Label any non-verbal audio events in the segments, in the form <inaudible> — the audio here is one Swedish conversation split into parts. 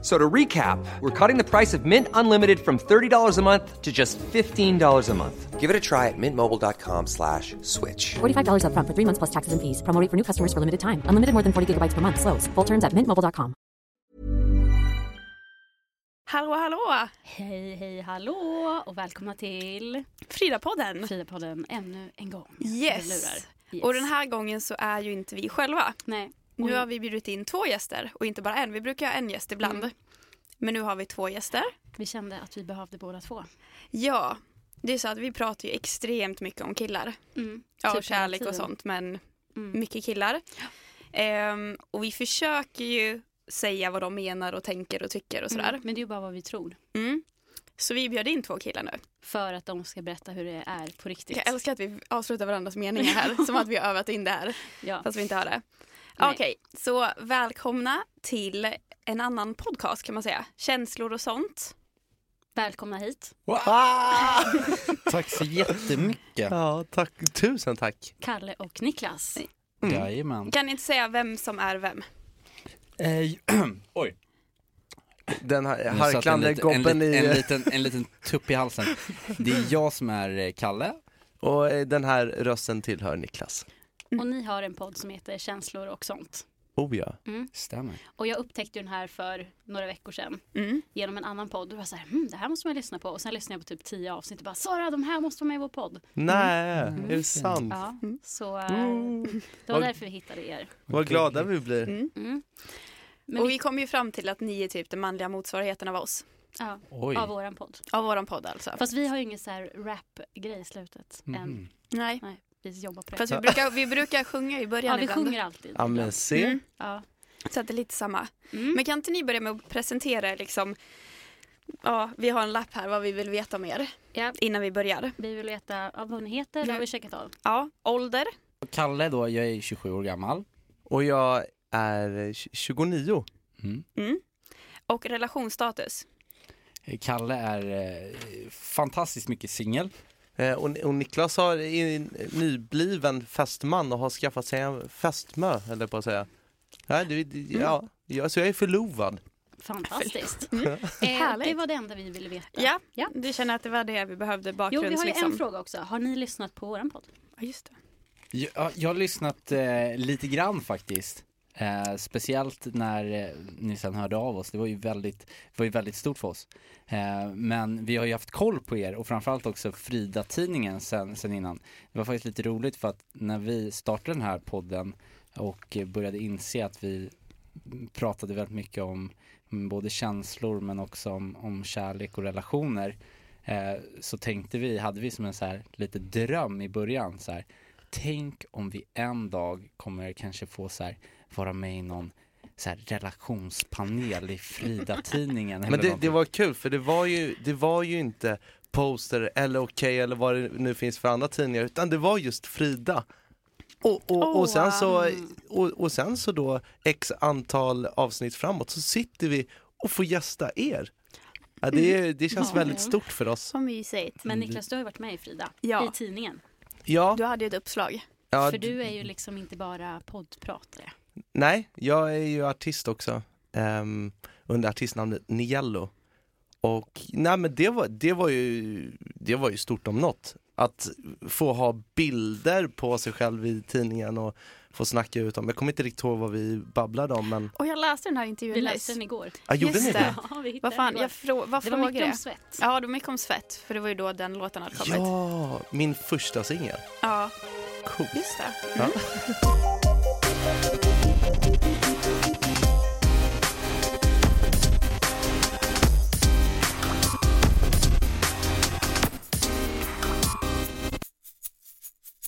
So to recap, we're cutting the price of Mint Unlimited from $30 a month to just $15 a month. Give it a try at mintmobile.com slash switch. $45 upfront for three months plus taxes and fees. Promo rate for new customers for limited time. Unlimited more than 40 gigabytes per month. Slows. Full terms at mintmobile.com. Hallå, hallå! Hej, hej, hallå och välkomna till Frida-podden. Frida-podden ännu en gång. Yes. Yes. Och den här gången så är ju inte vi själva. Nej. Nu Oj. har vi bjudit in två gäster och inte bara en. Vi brukar ha en gäst ibland. Mm. Men nu har vi två gäster. Vi kände att vi behövde båda två. Ja, det är så att vi pratar ju extremt mycket om killar. Mm. Ja, Typ och kärlek och sånt, men Mm. mycket killar. Ehm, och vi försöker ju säga vad de menar och tänker och tycker och sådär. Mm. Men det är ju bara vad vi tror. Mm. Så vi bjöd in två killar nu. För att de ska berätta hur det är på riktigt. Jag älskar att vi avslutar varandras meningar här, <laughs> som att vi har övat in det här. Ja. Fast vi inte har det. Okej, så välkomna till en annan podcast kan man säga. Känslor och sånt. Välkomna hit. <laughs> Tack så jättemycket. Ja, tack. Tusen tack. Kalle och Niklas. Mm. Jajamän. Kan ni inte säga vem som är vem? Eh, <clears throat> oj. Den här en, harklande lit- en, gobben lit- i... en, liten, en liten tupp i halsen. Det är jag som är eh, Kalle. Och eh, den här rösten tillhör Niklas. Och ni har en podd som heter Känslor och sånt. Oh ja. Stämmer. Och jag upptäckte den här för några veckor sedan Mm. genom en annan podd. Och jag var så här, hm, det här måste man lyssna på. Och sen lyssnade jag på typ tio avsnitt och bara, Sara, de här måste vara med i vår podd. Nej, är det sant? Ja, så eh, Mm. det var därför vi hittade er. Vad glada vi blir. Mm. Mm. Men och vi, vi kom ju fram till att ni är typ den manliga motsvarigheten av oss. ja, Oj. av våran podd. Av våran podd alltså. Fast vi har ju ingen så här rap-grej i slutet än. Mhm. Nej. Nej, vi jobbar på det. Fast vi brukar, vi brukar sjunga i ja, början vi ibland. sjunger alltid. Ja men se. Mm. Ja. Så att det är lite samma. Mm. Men kan inte ni börja med att presentera liksom Ja, vi har en lapp här vad vi vill veta om er Ja. innan vi börjar. Vi vill veta ja, vad ni heter, det har vi checkat av. Ja, ålder. Kalle då, jag är 27 år gammal. Och jag är eh, 29. Mm. Mm. Och relationsstatus. Eh, Kalle är eh, fantastiskt mycket singel. Eh, Och, och Niklas har, är en nybliven fästman och har skaffat sig en fästmö, eller på att säga. Ja, det, det, ja, ja, så jag är förlovad. Fantastiskt. Mm. <laughs> Eh, det var det enda vi ville veta. Ja, Ja. du känner att det var det vi behövde Jo, bakgrunds vi har ju liksom. en fråga också. Har ni lyssnat på våran podd? Ja, just det. Jag, jag har lyssnat eh, lite grann faktiskt. Eh, speciellt när eh, ni sen hörde av oss. Det var ju väldigt, var ju väldigt stort för oss. Eh, men vi har ju haft koll på er och framförallt också Frida-tidningen sen, sen innan. Det var faktiskt lite roligt för att när vi startade den här podden och började inse att vi pratade väldigt mycket om både känslor men också om, om kärlek och relationer eh, så tänkte vi, hade vi som en så här lite dröm i början så här tänk om vi en dag kommer kanske få så här, vara med i någon så här relationspanel i Frida-tidningen. Men det, det var kul för det var ju, det var ju inte Poster eller Okej eller vad det nu finns för andra tidningar utan det var just Frida. Och, och, och, sen så, och, och sen så då x antal avsnitt framåt så sitter vi och får gästa er. Ja, det, är- det känns Ja. väldigt stort för oss. Så mysigt. Men Niklas, du har ju varit med i Frida. Ja. I tidningen. Ja, Du hade ett uppslag. ja För du är ju liksom inte bara poddpratare. nej, jag är ju artist också ehm, under artistnamnet Niello. Och nej men det var, det var ju, det var ju stort om något. Att få ha bilder på sig själv i tidningen och få snacka ut om, jag kommer inte riktigt ihåg vad vi babblade om men, Och jag läste den här intervjun Vi läste den igår. ah, gjorde Just ni det. Ja, vi hittade Vad fan, den jag frå- vad Det var mycket om svett. Ja, det var mycket om svett, för det var ju då den låten hade kommit. Ja, min första singel. Ja, Coolt. just det. Ja. Mm.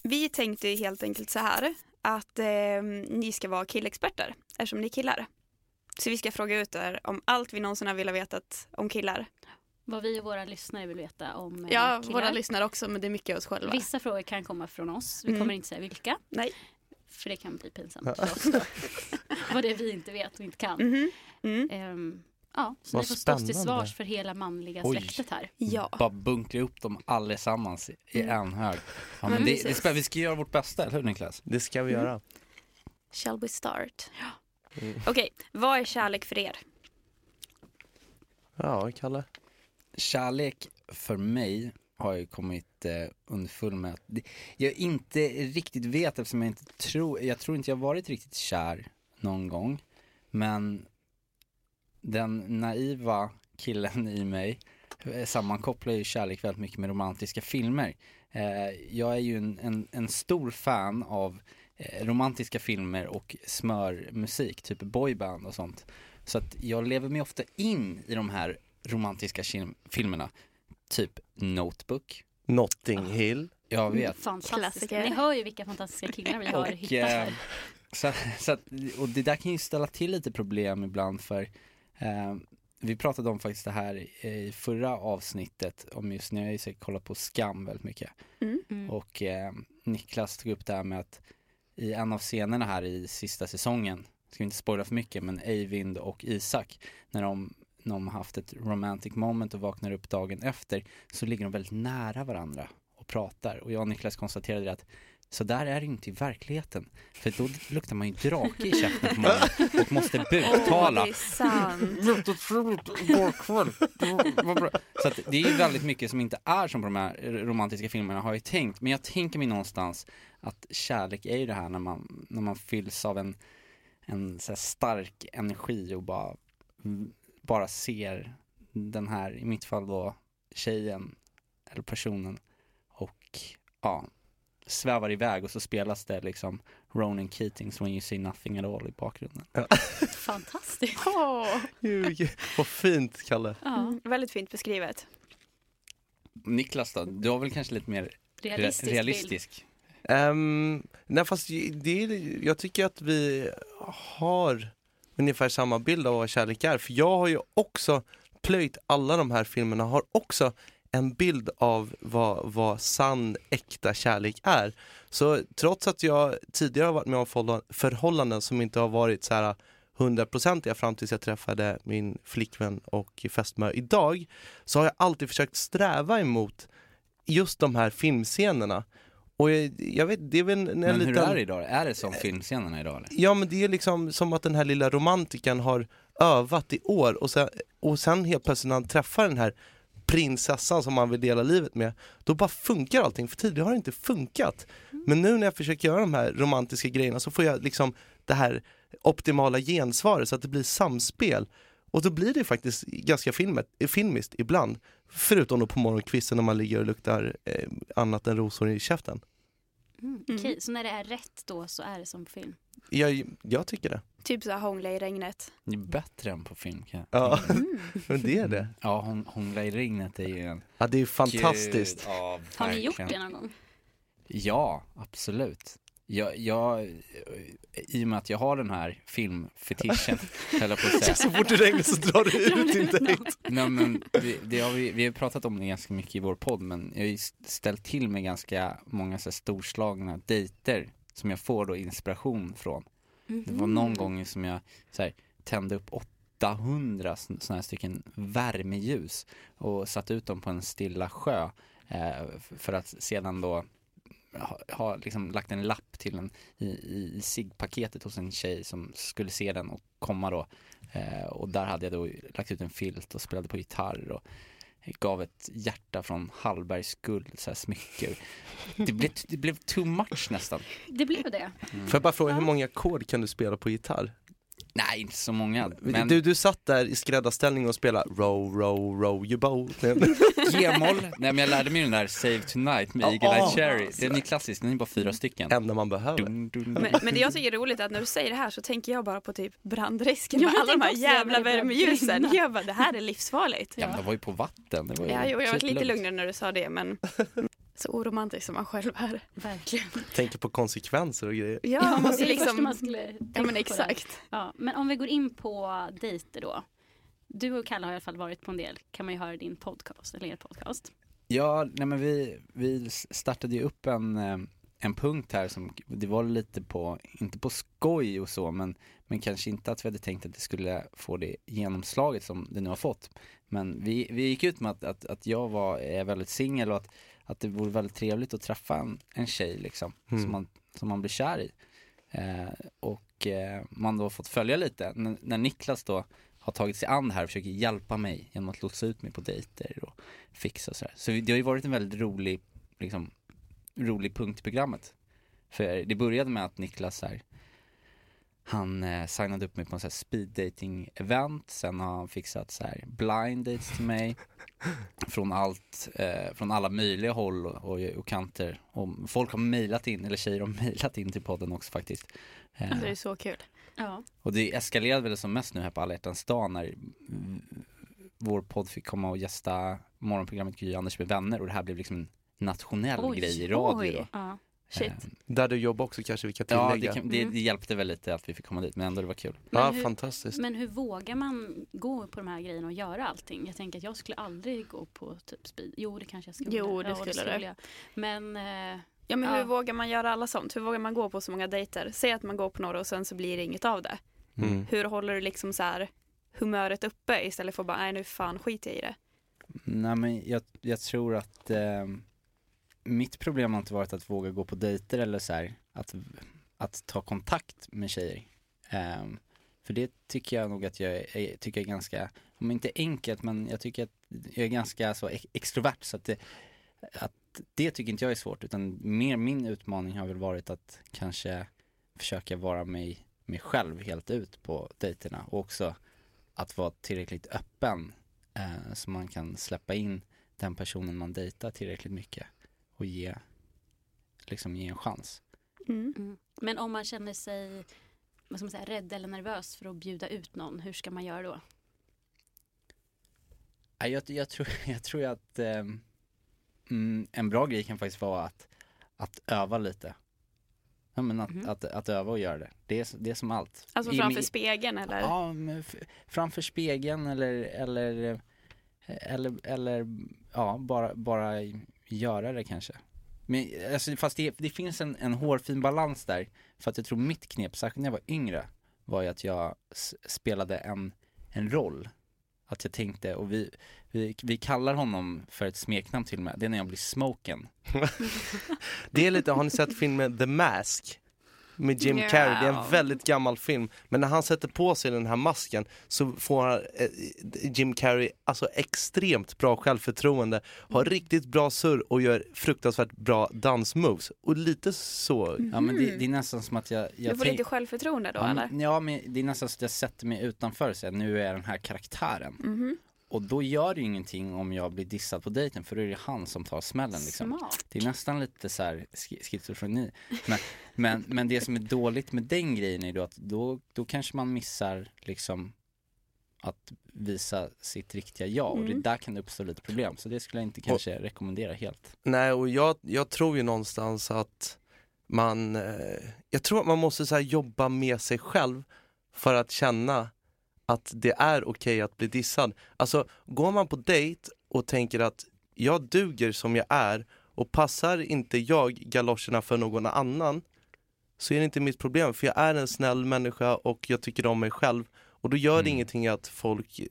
Vi tänkte ju helt enkelt så här att eh, ni ska vara killexperter eftersom ni är killar. Så vi ska fråga ut er om allt vi någonsin har velat veta om killar. Vad vi och våra lyssnare vill veta om eh, Ja, killar. våra lyssnare också men det är mycket oss själva. Vissa frågor kan komma från oss. Vi Mm. kommer inte säga vilka. Nej. För det kan bli pinsamt för oss. <laughs> Vad det är vi inte vet och inte kan. Mhm. Mm. Ehm, ja, så Vad ni får stå till spännande. svars för hela manliga Oj. släktet här. Ja. Bara bunkra upp dem allesammans i- i en hög. Ja, men Mm, det, det, precis. spä- vi ska göra vårt bästa, eller hur Niklas? Det ska vi Mm. göra. Shall we start? Mm. Okej, vad är kärlek för er? Ja, Kalle. Kärlek för mig har jag kommit eh, underfull med att det- jag inte riktigt vet eftersom jag inte tror, jag tror inte jag varit riktigt kär någon gång. Men den naiva killen i mig eh, sammankopplar ju kärlek väldigt mycket med romantiska filmer. Eh, jag är ju en, en, en stor fan av eh, romantiska filmer och smörmusik, typ boyband och sånt. Så att jag lever mig ofta in i de här romantiska filmerna. Typ Notebook. Notting Hill. Jag vet. Fantastiska. Klassiker. Ni hör ju vilka fantastiska killar vi har Och, hittat eh, här. så, så att, och det där kan ju ställa till lite problem ibland för vi pratade om faktiskt det här i, förra avsnittet om just när jag har kollat på Skam väldigt mycket. Mm. Och eh, Niklas tog upp det här med att i en av scenerna här i sista säsongen, ska vi inte spoila för mycket, men Eivind och Isak, när de, när de har haft ett romantic moment och vaknar upp dagen efter, så ligger de väldigt nära varandra och pratar. Och jag och Niklas konstaterade att så där är det ju inte i verkligheten. För då luktar man ju drake i käften på morgonen och måste buktala. Det är sant. Så att det är ju väldigt mycket som inte är som på de här romantiska filmerna har jag tänkt. Men jag tänker mig någonstans att kärlek är ju det här när man, när man fylls av en, en så här stark energi och bara, bara ser den här, i mitt fall då, tjejen eller personen och ja, svävar iväg och så spelas det liksom Ronan Keatings When You See Nothing At All i bakgrunden. <laughs> Fantastiskt. Vad fint Kalle. Ja, Mm, väldigt fint beskrivet. Niklas då, du har väl kanske lite mer realistisk, re- bild. realistisk. Um, nej fast det är, jag tycker att vi har ungefär samma bild av vad kärlek är. För jag har ju också plöjt alla de här filmerna, har också en bild av vad, vad sann, äkta kärlek är. Så trots att jag tidigare har varit med om förhåll- förhållanden som inte har varit så här hundraprocentiga fram tills jag träffade min flickvän och fästmö idag, så har jag alltid försökt sträva emot just de här filmscenerna. Och jag, jag vet, det är väl en, en Men hur liten... är det idag? Är det som filmscenerna idag eller? Ja men det är liksom som att den här lilla romantiken har övat i år och sen, och sen helt plötsligt när han träffar den här prinsessan som man vill dela livet med, då bara funkar allting, för tidigare har det inte funkat. Men nu när jag försöker göra de här romantiska grejerna så får jag liksom det här optimala gensvaret så att det blir samspel. Och då blir det faktiskt ganska filmet, filmiskt ibland. Förutom då på morgonkvisten när man ligger och luktar eh, annat än rosor i käften. Mm, Okej, så när det är rätt då så är det som film. Jag, jag tycker det. Typ så här hångla i regnet. Det är bättre än på film kan jag Ja, <laughs> men det är det. Ja, hon, Hångla i regnet är ju en Ja, det är fantastiskt. Gud, ja, Har ni gjort det någon gång? Ja, absolut. Jag, jag, I och med att jag har den här filmfetischen, <laughs> höll jag på att säga. <laughs> Så fort det regnar så drar du ut din dejt. Nej, men det, det har vi, vi har pratat om det ganska mycket i vår podd, men jag har ju ställt till med ganska många så här, storslagna dejter som jag får då inspiration från. Det var någon gång som jag så här, tände upp 800 sådana här stycken värmeljus och satte ut dem på en stilla sjö eh, för att sedan då ha, ha liksom lagt en lapp till en i, i, ciggpaketet hos en tjej som skulle se den och komma då. Eh, och där hade jag då lagt ut en filt och spelade på gitarr och gav ett hjärta från Hallbergs guld, så här smycke. Det blev, det blev too much nästan. Det blev det. Får jag bara fråga, hur många ackord kan du spela på gitarr? Nej, inte så många. Men Du, du satt där i skräddarställning och spelade Row, row, row your boat. <laughs> G-moll, nej men jag lärde mig den där Save Tonight med Eagle Eye Oh, Cherry. Den är klassisk, den är bara fyra stycken. Enda man behöver. Dun, dun, dun. Men, men det jag tycker är roligt är att när du säger det här så tänker jag bara på typ brandrisken Ja, med alla de här jävla värmeljusen. Jag bara, det här är livsfarligt. Ja, men det var ju på vatten. Det var ju Ja, jo, jag var lite lugnare när du sa det men <laughs> så oromantisk som man själv är. Verkligen. Tänker på konsekvenser och grejer. Ja, man måste liksom... man skulle tänka Ja men exakt. Ja, men om vi går in på dejter då. Du och Kalle har i alla fall varit på en del, kan man ju höra din podcast, eller er podcast. Ja, nej men vi, vi startade ju upp en, eh, en punkt här som, det var lite på, inte på skoj och så, men, men kanske inte att vi hade tänkt att det skulle få det genomslaget som det nu har fått. Men vi, vi gick ut med att, att, att jag var, är väldigt singel och att, att det vore väldigt trevligt att träffa en, en tjej liksom, Mm. som, man, som man blir kär i. Eh, och eh, man då fått följa lite, N- när Niklas då har tagit sig an det här och försöker hjälpa mig genom att lotsa ut mig på dejter och fixa och sådär. Så det har ju varit en väldigt rolig, liksom, rolig punkt i programmet. För det började med att Niklas här, han eh, signade upp mig på en sån speed dating event, sen har han fixat så här blind dates till mig från allt, eh, från alla möjliga håll och, och, och kanter. Och folk har mejlat in, eller tjejer har <laughs> mejlat in till podden också faktiskt. Eh, det är så kul. Ja. och det eskalerade väl som mest nu här på alla hjärtans dag när mm, vår podd fick komma och gästa morgonprogrammet Gry Anders med vänner och det här blev liksom en nationell Oj, grej i radio. oj. Ja. Shit. Eh, Där du jobbar också kanske vi kan Ja, det, tillägga. kan, det, Mm. det hjälpte väl lite att vi fick komma dit men ändå det var kul. ja, Men hur- fantastiskt. Men hur vågar man gå på de här grejerna och göra allting? Jag tänker att jag skulle aldrig gå på typ speed. Jo, det kanske jag skulle. Jo, det Ja, skulle du. jag. Men eh, Ja men hur Ja. vågar man göra alla sånt? Hur vågar man gå på så många dejter? Säg att man går på några och sen så blir det inget av det. Mm. Hur håller du liksom så här humöret uppe istället för att bara nej nu fan skiter jag i det. Nej men jag, jag tror att eh, mitt problem har inte varit att våga gå på dejter eller så här, att, att ta kontakt med tjejer. Um, för det tycker jag nog att jag är, tycker jag är ganska, om inte enkelt men jag tycker att jag är ganska så extrovert så att det, att det tycker inte jag är svårt utan mer min utmaning har väl varit att kanske försöka vara mig, mig själv helt ut på dejterna och också att vara tillräckligt öppen eh, så man kan släppa in den personen man dejtar tillräckligt mycket och ge, liksom ge en chans. Mm. Mm. Men om man känner sig vad ska man säga, rädd eller nervös för att bjuda ut någon, hur ska man göra då? Jag, jag, tror, <laughs> jag tror att mm, en bra grej kan faktiskt vara att, att öva lite. Ja, men att, Mhm. att, att öva och göra det. Det är, det är som allt. Alltså framför i- spegeln eller? Ja, framför spegeln eller, eller, eller, eller ja, bara, bara göra det kanske. Men alltså, fast det, det finns en, en hårfin balans där. För att jag tror mitt knep, särskilt när jag var yngre, var ju att jag spelade en, en roll. Att jag tänkte, och vi, vi, vi kallar honom för ett smeknamn till och med, det är när jag blir smoken. <laughs> Det är lite, har ni sett filmen The Mask? Med Jim Ja. Carrey, det är en väldigt gammal film. Men när han sätter på sig den här masken så får han, eh, Jim Carrey alltså extremt bra självförtroende, har riktigt bra surr och gör fruktansvärt bra dansmoves. Och lite så, Ja men det, det är nästan som att jag... jag Mm. du får lite självförtroende då ja, eller? men, ja men det är nästan så att jag sätter mig utanför och säger nu är jag den här karaktären. Mhm. Och då gör det ju ingenting om jag blir dissad på dejten för då är det han som tar smällen liksom. Smart. Det är nästan lite så här schizofreni. Men, men, men det som är dåligt med den grejen är då att då, då kanske man missar liksom att visa sitt riktiga jag och Mm. det där kan det uppstå lite problem. Så det skulle jag inte kanske rekommendera helt. nej och jag, jag tror ju någonstans att man, eh, jag tror att man måste så här jobba med sig själv för att känna att det är okej att bli dissad. Alltså går man på dejt och tänker att jag duger som jag är och passar inte jag galoscherna för någon annan så är det inte mitt problem för jag är en snäll människa och jag tycker om mig själv och då gör det Mm. ingenting att folk eh,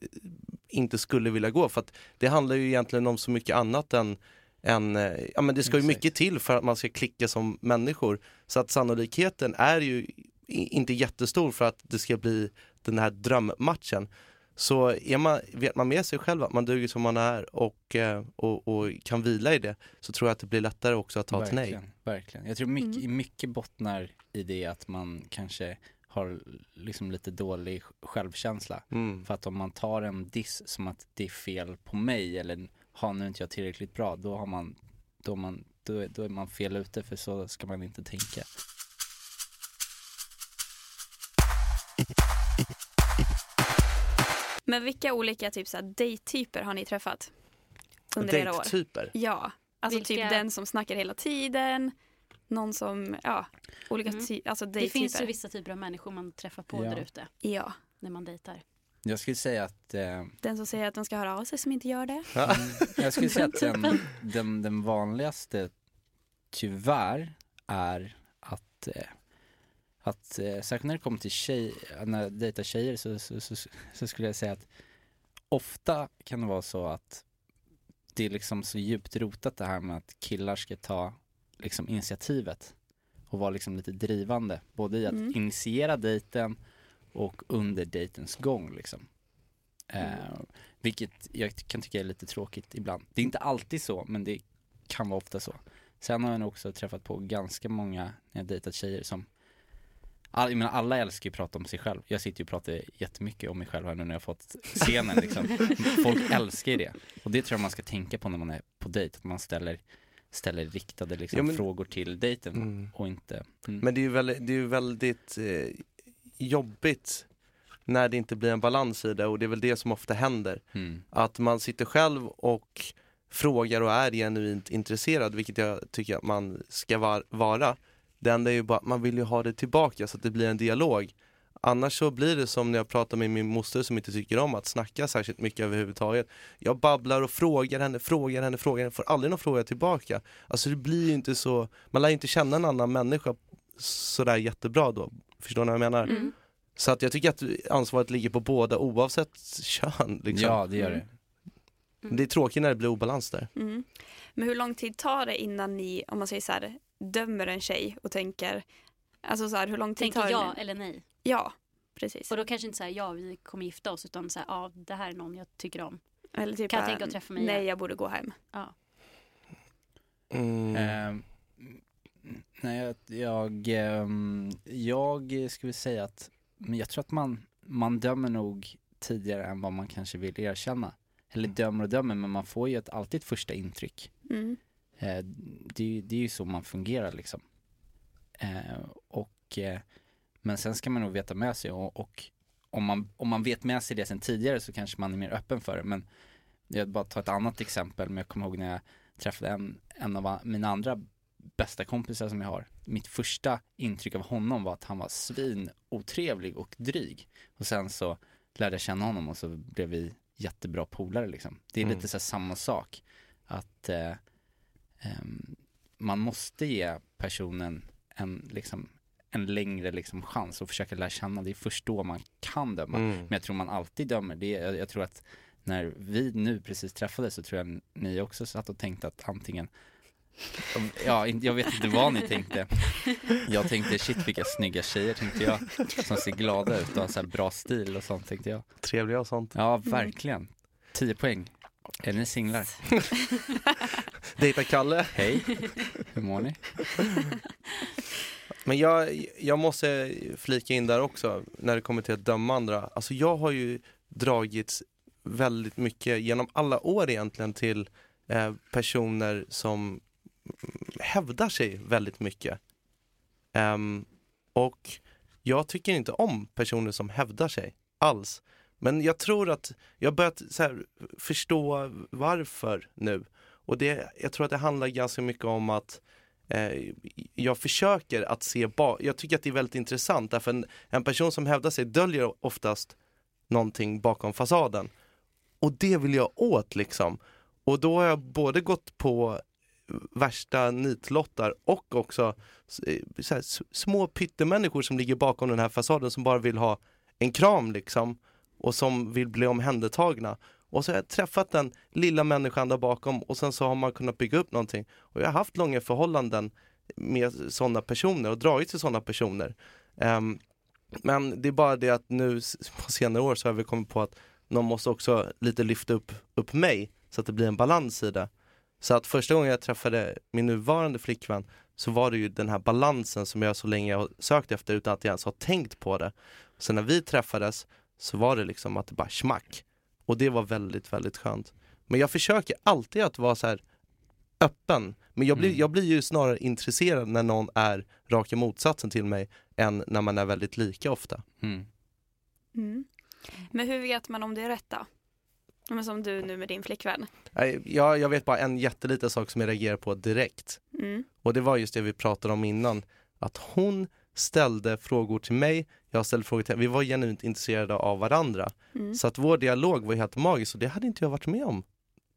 inte skulle vilja gå för att det handlar ju egentligen om så mycket annat än än, eh, ja men det ska ju mycket till för att man ska klicka som människor. Så att sannolikheten är ju inte jättestor för att det ska bli den här drömmatchen. Så är man, vet man med sig själv att man duger som man är och, eh, och, och kan vila i det så tror jag att det blir lättare också att ta ett nej. verkligen, verkligen. Jag tror mycket, mycket bottnar i det att man kanske har liksom lite dålig självkänsla. Mm. För att om man tar en diss som att det är fel på mig eller har nu inte jag tillräckligt bra, då har man, då, man, då, då är man fel ute för så ska man inte tänka. Men vilka olika typ dejttyper har ni träffat? Under era år? Dejttyper. Ja, alltså Vilka- typ den som snackar hela tiden, någon som, ja, olika Mm. ty- alltså Det finns ju dejttyper. vissa typer av människor man träffar på Ja. där ute Ja, när man dejtar. Jag skulle säga att eh, den som säger att den ska höra av sig som inte gör det. <laughs> Jag skulle säga att den, den, den vanligaste, tyvärr, är att, eh, att eh, särskilt när det kommer till tjej, när jag dejtar tjejer så, så, så, så skulle jag säga att ofta kan det vara så att det är liksom så djupt rotat det här med att killar ska ta liksom initiativet och vara liksom lite drivande, både i att Mm. initiera dejten och under dejtens gång liksom. Eh, vilket jag kan tycka är lite tråkigt ibland. Det är inte alltid så, men det kan vara ofta så. Sen har jag nog också träffat på ganska många när jag dejtat tjejer som All, jag menar, alla älskar ju att prata om sig själv. Jag sitter ju och pratar jättemycket om mig själv här nu när jag har fått scenen liksom. <laughs> Folk älskar ju det. Och det tror jag man ska tänka på när man är på dejt, att man ställer, ställer riktade liksom, Ja, men- frågor till dejten Mm. och inte mm. Men det är ju väldigt, det är ju väldigt eh, jobbigt när det inte blir en balans i det och det är väl det som ofta händer. Mm. Att man sitter själv och frågar och är genuint intresserad, vilket jag tycker att man ska var, vara. Det enda är ju bara att man vill ju ha det tillbaka så att det blir en dialog. Annars så blir det som när jag pratar med min moster som inte tycker om att snacka särskilt mycket överhuvudtaget. Jag babblar och frågar henne, frågar henne, frågar henne, får aldrig någon fråga tillbaka. Alltså det blir ju inte så, man lär ju inte känna en annan människa sådär jättebra då. Förstår ni vad jag menar? Mm. Så att jag tycker att ansvaret ligger på båda oavsett kön. Liksom. Ja, det gör det. Men Det är tråkigt när det blir obalans där. Mm. Men hur lång tid tar det innan ni, om man säger så här, dömer en tjej och tänker, alltså så här, hur lång tid tar Tänker det? ja eller nej. Ja, precis. Och då kanske inte säga ja vi kommer gifta oss utan säga ja det här är någon jag tycker om. Eller typ, Kan jag tänka att träffa mig Nej, igen? jag borde gå hem. Ja. Mm. Ehm, nej, jag, jag, ehm, jag skulle säga att, men jag tror att man, man dömer nog tidigare än vad man kanske vill erkänna. Eller dömer och dömer, men man får ju ett, alltid ett första intryck. Mm. Eh, det, det är ju så man fungerar liksom. Eh, och, eh, men sen ska man nog veta med sig och, och om, man, om man vet med sig det sen tidigare så kanske man är mer öppen för det. Men jag bara ta ett annat exempel, men jag kommer ihåg när jag träffade en, en av mina andra bästa kompisar som jag har. Mitt första intryck av honom var att han var svin otrevlig och dryg. Och sen så lärde jag känna honom och så blev vi jättebra polare liksom. Det är Mm. lite så samma sak. Att eh, man måste ge personen en, liksom, en längre liksom, chans och försöka lära känna. Det är först då man kan döma. Mm. Men jag tror man alltid dömer. Det jag, jag tror att när vi nu precis träffades så tror jag ni också satt och tänkte att antingen Ja, jag vet inte vad ni tänkte. Jag tänkte shit vilka snygga tjejer tänkte jag. Som ser glada ut och har så bra stil och sånt tänkte jag. Trevliga och sånt. Ja, verkligen. 10 poäng. Är ni singlar? <laughs> Dejta Kalle. Hej, hur mår ni? Men jag, jag måste flika in där också när det kommer till att döma andra. Alltså jag har ju dragits väldigt mycket genom alla år egentligen till eh, personer som hävdar sig väldigt mycket. Ehm, och jag tycker inte om personer som hävdar sig alls. Men jag tror att jag börjat så här, förstå varför nu. Och det, jag tror att det handlar ganska mycket om att eh, jag försöker att se bak, jag tycker att det är väldigt intressant därför en, en person som hävdar sig döljer oftast någonting bakom fasaden. Och det vill jag åt liksom. Och då har jag både gått på värsta nitlottar och också eh, så här, små pyttemänniskor som ligger bakom den här fasaden som bara vill ha en kram liksom och som vill bli omhändertagna. Och så har jag träffat den lilla människan där bakom och sen så har man kunnat bygga upp någonting. Och jag har haft långa förhållanden med sådana personer och dragit till sådana personer. Um, men det är bara det att nu på senare år så har vi kommit på att någon måste också lite lyfta upp, upp mig så att det blir en balans i det. Så att första gången jag träffade min nuvarande flickvän så var det ju den här balansen som jag så länge har sökt efter utan att jag ens har tänkt på det. Så när vi träffades så var det liksom att det bara smack. Och det var väldigt, väldigt skönt. Men jag försöker alltid att vara så här öppen. Men jag blir, Mm. jag blir ju snarare intresserad när någon är raka motsatsen till mig än när man är väldigt lika ofta. Mm. Mm. Men hur vet man om det är rätt då? Men som du nu med din flickvän. Jag, jag vet bara en jätteliten sak som jag reagerar på direkt. Mm. Och det var just det vi pratade om innan. Att hon ställde frågor till mig, jag ställde frågor till henne. Vi var genuint intresserade av varandra. Mm. Så att vår dialog var helt magisk och det hade inte jag varit med om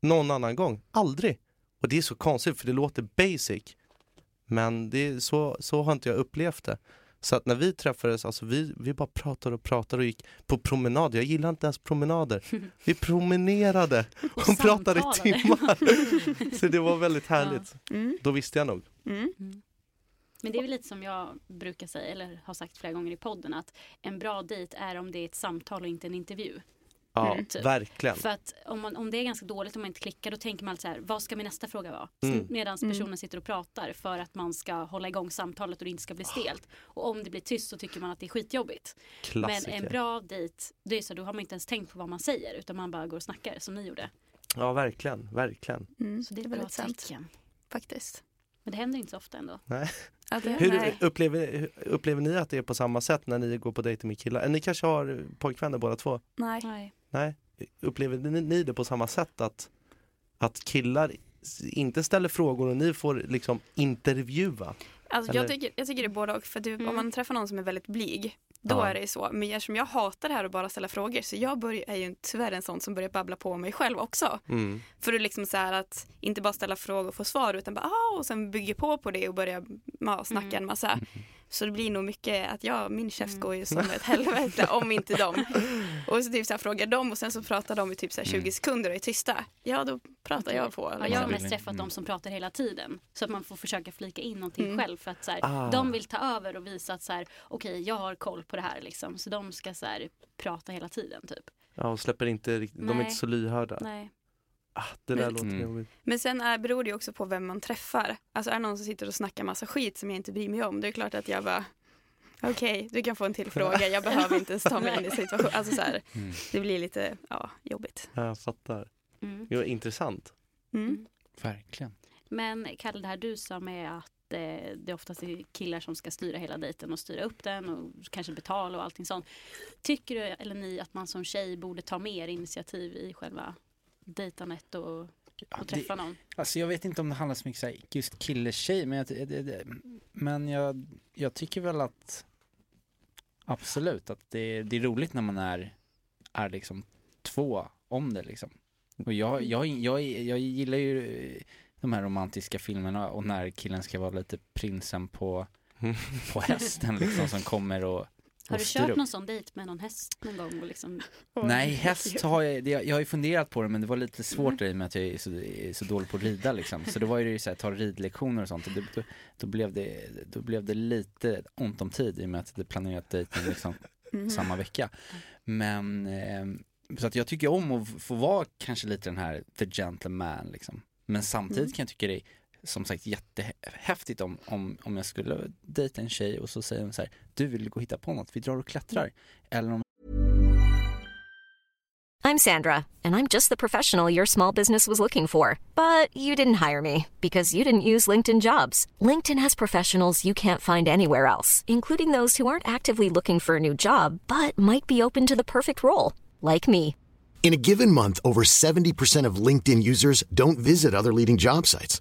någon annan gång. Aldrig. Och det är så konstigt för det låter basic. Men det är så, så har inte jag upplevt det. Så att när vi träffades, alltså vi, vi bara pratade och pratade och gick på promenad. Jag gillar inte ens promenader. <laughs> Vi promenerade och, pratade i timmar. <laughs> Så det var väldigt härligt. Mm. Då visste jag nog. Mm. Men det är väl lite som jag brukar säga, eller har sagt flera gånger i podden, att en bra dejt är om det är ett samtal och inte en intervju. Ja, Mm, typ. verkligen. För att om, man, om det är ganska dåligt, om man inte klickar, då tänker man alltid så här, vad ska min nästa fråga vara? Mm. Medan Mm. personen sitter och pratar för att man ska hålla igång samtalet och det inte ska bli stelt. Och om det blir tyst så tycker man att det är skitjobbigt. Klassiker. Men en bra dejt, det är så, då har man inte ens tänkt på vad man säger utan man bara går och snackar som ni gjorde. Ja, verkligen, verkligen. Mm. Så det är ett bra tecken. Faktiskt. Men det händer inte så ofta ändå. Ja, det, Hur nej. upplever, hur- upplever ni att det är på samma sätt när ni går på dejter med killar? Ni kanske har pojkvänner båda två? nej. Nej. Nej? Upplever ni, ni det på samma sätt att, att killar inte ställer frågor och ni får liksom intervjua? Alltså, jag, tycker, jag tycker det är både och. För typ, Mm. om man träffar någon som är väldigt blyg, då Ja. är det så. Men eftersom jag hatar det här att bara ställa frågor så jag börjar, är ju tyvärr en sån som börjar babbla på mig själv också. Mm. För att liksom så här att inte bara ställa frågor och få svar utan bara ah, och sen bygga på på det och börja ja, snacka Mm. en massa. Så det blir nog mycket att jag, min käft Mm. går ju som ett helvete om inte dem. <laughs> Och så typ så här frågar dem och sen så pratar de i typ så här 20 Mm. sekunder och är tysta. Ja då pratar jag på. Ja, Liksom. jag har mest träffat de som pratar hela tiden. Så att man får försöka flika in någonting Mm. själv. För att så här, Ah. de vill ta över och visa att så här, okej jag har koll på det här liksom. Så de ska så här, prata hela tiden typ. Ja, och släpper inte riktigt, de är Nej. inte så lyhörda. Nej. Ah, det där Men- låter Mm. jobbigt. Men sen är, beror det också på vem man träffar. Alltså är det någon som sitter och snackar massa skit som jag inte bryr mig om, det är klart att jag bara Okej, du kan få en till fråga. Jag behöver inte ens ta mig in i situationen. Alltså så här, Mm. det blir lite ja, jobbigt. Ja, Jag fattar. Mm. Jo, intressant. Mm. Verkligen. Men Kalle, det här du sa med att eh, det oftast är killar som ska styra hela dejten och styra upp den och kanske betala och allting sånt. Tycker du eller ni att man som tjej borde ta mer initiativ i själva dejtandet och, Ja, och det, träffa någon? alltså jag vet inte om det handlar så mycket så här, just kille-tjej, men, jag, det, det, det, men jag, jag tycker väl att absolut att det, det är roligt när man är, är liksom två om det liksom. Och jag, jag, jag, jag gillar ju de här romantiska filmerna och när killen ska vara lite prinsen på, på hästen liksom som kommer och, Har du kört någon sån dejt med någon häst någon gång? Och liksom, <laughs> Nej, <laughs> häst har jag, det, jag har ju funderat på det men det var lite svårt i och med att jag är så, är så dålig på att rida liksom. Så då var det ju så här, ta ridlektioner och sånt och det, då, då, blev det, då blev det lite ont om tid i och med att hade planerat dejten liksom Mhm. samma vecka. Men, eh, så att jag tycker om att få vara kanske lite den här the gentleman liksom. Men samtidigt Mm. kan jag tycka det är som sagt jättehäftigt om, om, om jag skulle dejta en tjej och så säger hon så här, du vill gå och hitta på något, vi drar och klättrar. Eller om I'm Sandra, and I'm just the professional your small business was looking for. But you didn't hire me because you didn't use LinkedIn jobs. LinkedIn has professionals you can't find anywhere else, including those who aren't actively looking for a new job but might be open to the perfect role, like me. In a given month, over 70% of LinkedIn users don't visit other leading job sites.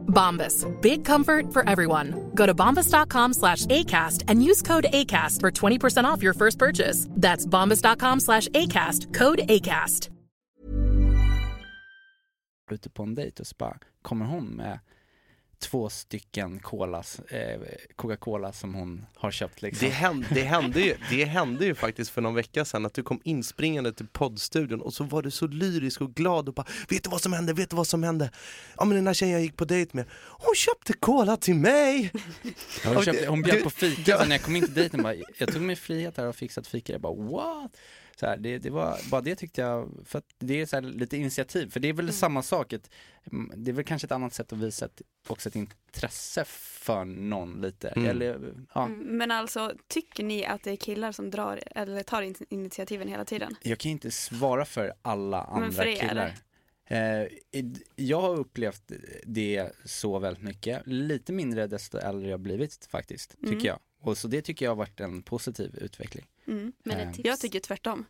Bombas. Big comfort for everyone. Go to bombas.com slash ACAST and use code ACAST for 20% off your first purchase. That's bombas.com slash ACAST. Code ACAST. ute på en dejt och så bara kommer hon med två stycken colas, eh, Coca-Cola som hon har köpt liksom. Det hände, det, hände ju, det hände ju faktiskt för någon vecka sedan att du kom inspringande till poddstudion och så var du så lyrisk och glad och bara Vet du vad som hände? Vet du vad som hände? Ja men den där tjejen jag gick på dejt med, hon köpte cola till mig! Ja, hon, köpte, hon bjöd på fika, så när jag kom in till dejten bara, jag tog mig frihet här och fixat fika, jag bara what? Så här, det, det var, bara det tyckte jag, för att det är så här lite initiativ, för det är väl samma sak, ett, mm, det är väl kanske ett annat sätt att visa ett, också ett intresse för någon lite, Mm. eller ja. Mm, Men alltså, tycker ni att det är killar som drar eller tar in- initiativen hela tiden? Jag kan inte svara för alla Men andra för er? killar. Eh, id- jag har upplevt det så väldigt mycket, lite mindre desto äldre jag blivit faktiskt, tycker Mm. jag. Och så det tycker jag har varit en positiv utveckling. Mm. Men Eh. ett tips Jag tycker tvärtom.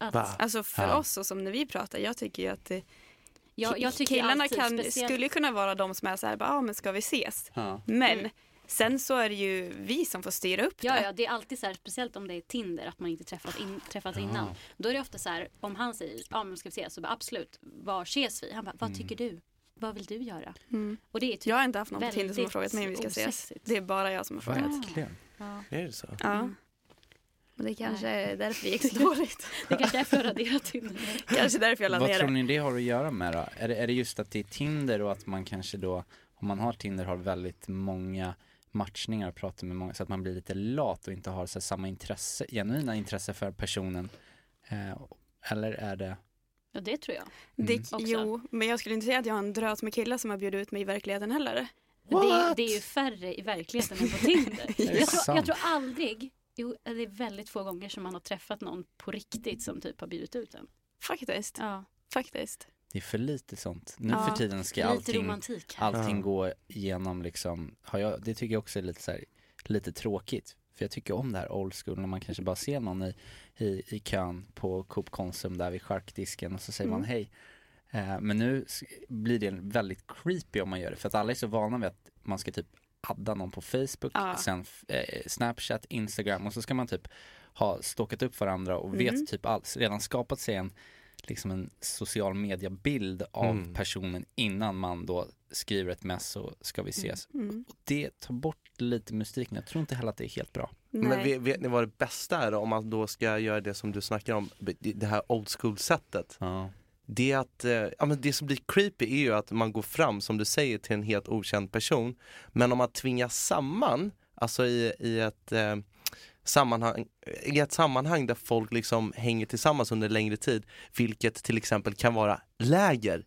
att, Va? Alltså för Ja. oss och som när vi pratar, jag tycker ju att jag, jag tycker killarna alltid, kan, speciellt- skulle kunna vara de som är så här, ja ah, men ska vi ses? Ja. Men Mm. sen så är det ju vi som får styra upp Ja, det. ja, det är alltid så här, speciellt om det är Tinder, att man inte träffat, in, träffats innan. Ah. Då är det ofta så här, om han säger, ja men ska vi ses? Så bara absolut, var ses vi? Han bara, vad tycker du? Vad vill du göra? Mm. Och det är typ Jag har inte haft någon på Tinder som har frågat mig om vi ska ses. Det är bara jag som har frågat. Verkligen. Ja. Är det så? Ja. Mm. Och det kanske är därför det gick så dåligt. <laughs> Det kanske är för att radera Tinder. kanske därför jag la Vad ner tror det. ni det har att göra med då? Är det, är det just att det är Tinder och att man kanske då, om man har Tinder, har väldigt många matchningar och pratar med många så att man blir lite lat och inte har så här, samma intresse, genuina intresse för personen. Eh, eller är det, Ja, det tror jag. det också. jo, men jag skulle inte säga att jag har en drös med killar som har bjudit ut mig i verkligheten heller. Det är, det är ju färre i verkligheten än på Tinder. <laughs> det jag, tror, jag tror aldrig, jo, det är väldigt få gånger som man har träffat någon på riktigt som typ har bjudit ut en. Faktiskt. Ja, Faktiskt. det är för lite sånt. Nu Ja, för tiden ska allting, allting Ja. gå igenom liksom, har jag, det tycker jag också är lite så här, lite tråkigt. För jag tycker om det här old school när man kanske bara ser någon i, i, i kön på Coop Konsum där vid charkdisken och så säger man Mm. hej. Eh, men nu blir det väldigt creepy om man gör det för att alla är så vana vid att man ska typ adda någon på Facebook, Ja. sen eh, Snapchat, Instagram och så ska man typ ha stalkat upp varandra och vet Mm. typ allt, redan skapat sig en liksom en social media bild av Mm. personen innan man då skriver ett mess och ska vi ses. Mm. Och det tar bort lite mystiken. Jag tror inte heller att det är helt bra. Men Nej. vet, vet ni vad det bästa är då, om man då ska göra det som du snackar om, det här old school sättet? Ja. Det är att, eh, ja men det som blir creepy är ju att man går fram som du säger till en helt okänd person. Men om man tvingas samman, alltså i, i ett eh, sammanhang, i ett sammanhang där folk liksom hänger tillsammans under längre tid, vilket till exempel kan vara läger.